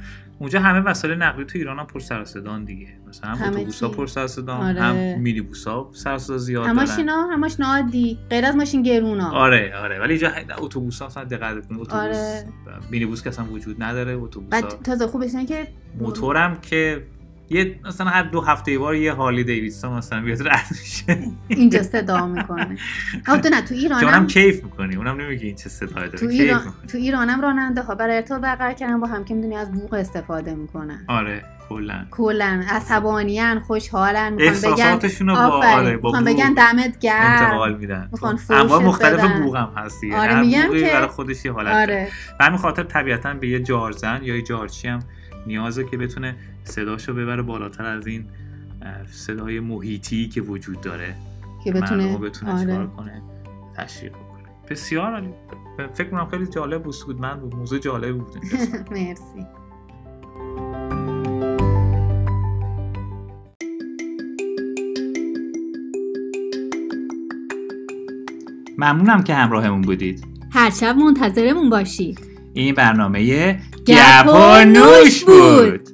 اونجا همه وسایل نقلیه تو ایران هم پر سر صدان دیگه مثلا هم همه اتوبوس ها چی. پر سر صدان آره. هم مینیبوس ها سر صدا زیاد دارن اینا هماش عادی غیر از ماشین گرونا آره آره ولی اینجا اتوبوس ها اصلا دقت کنید اتوبوس آره. مینیبوس که اصلا وجود نداره اتوبوس بعد ها تازه خوبش اینه که موتورم که یه مثلا هر دو هفته بار یه هارلی دیویدسون مثلا بیاد رد میشه. اینجا صدا می‌کنه. تو نه تو اونم ایرانم کیف می‌کنی. اونم نمیگه این چه صدایی داره تو ایران. تو ایرانم راننده ها. برای ارتباط برقرار کردن با هم که می‌دونی از بوق استفاده می‌کنن. آره کلا. کلا. عصبانیان خوشحالن می‌خوان بگن با آره با بگن دمت گرم. انتقال میدن. می‌خوان خب، فوشت مختلف. بوق هم هست دیگه. آره، میگم که- برای خودش یه حالت. آره. به همین خاطر طبیعتا به یه جارزن یا یه جارچی هم نیازه که بتونه صداشو ببره بالاتر از این صدای محیطی که وجود داره. که بتونه بتونه آره. چیکار کنه تشویق کنه بسیار عالی. فکر کنم خیلی جالب بود سودمند بود موضوع جالب بود. مرسی. ممنونم که همراهمون بودید. هر شب منتظرمون باشید. این برنامه گپ و نوش بود.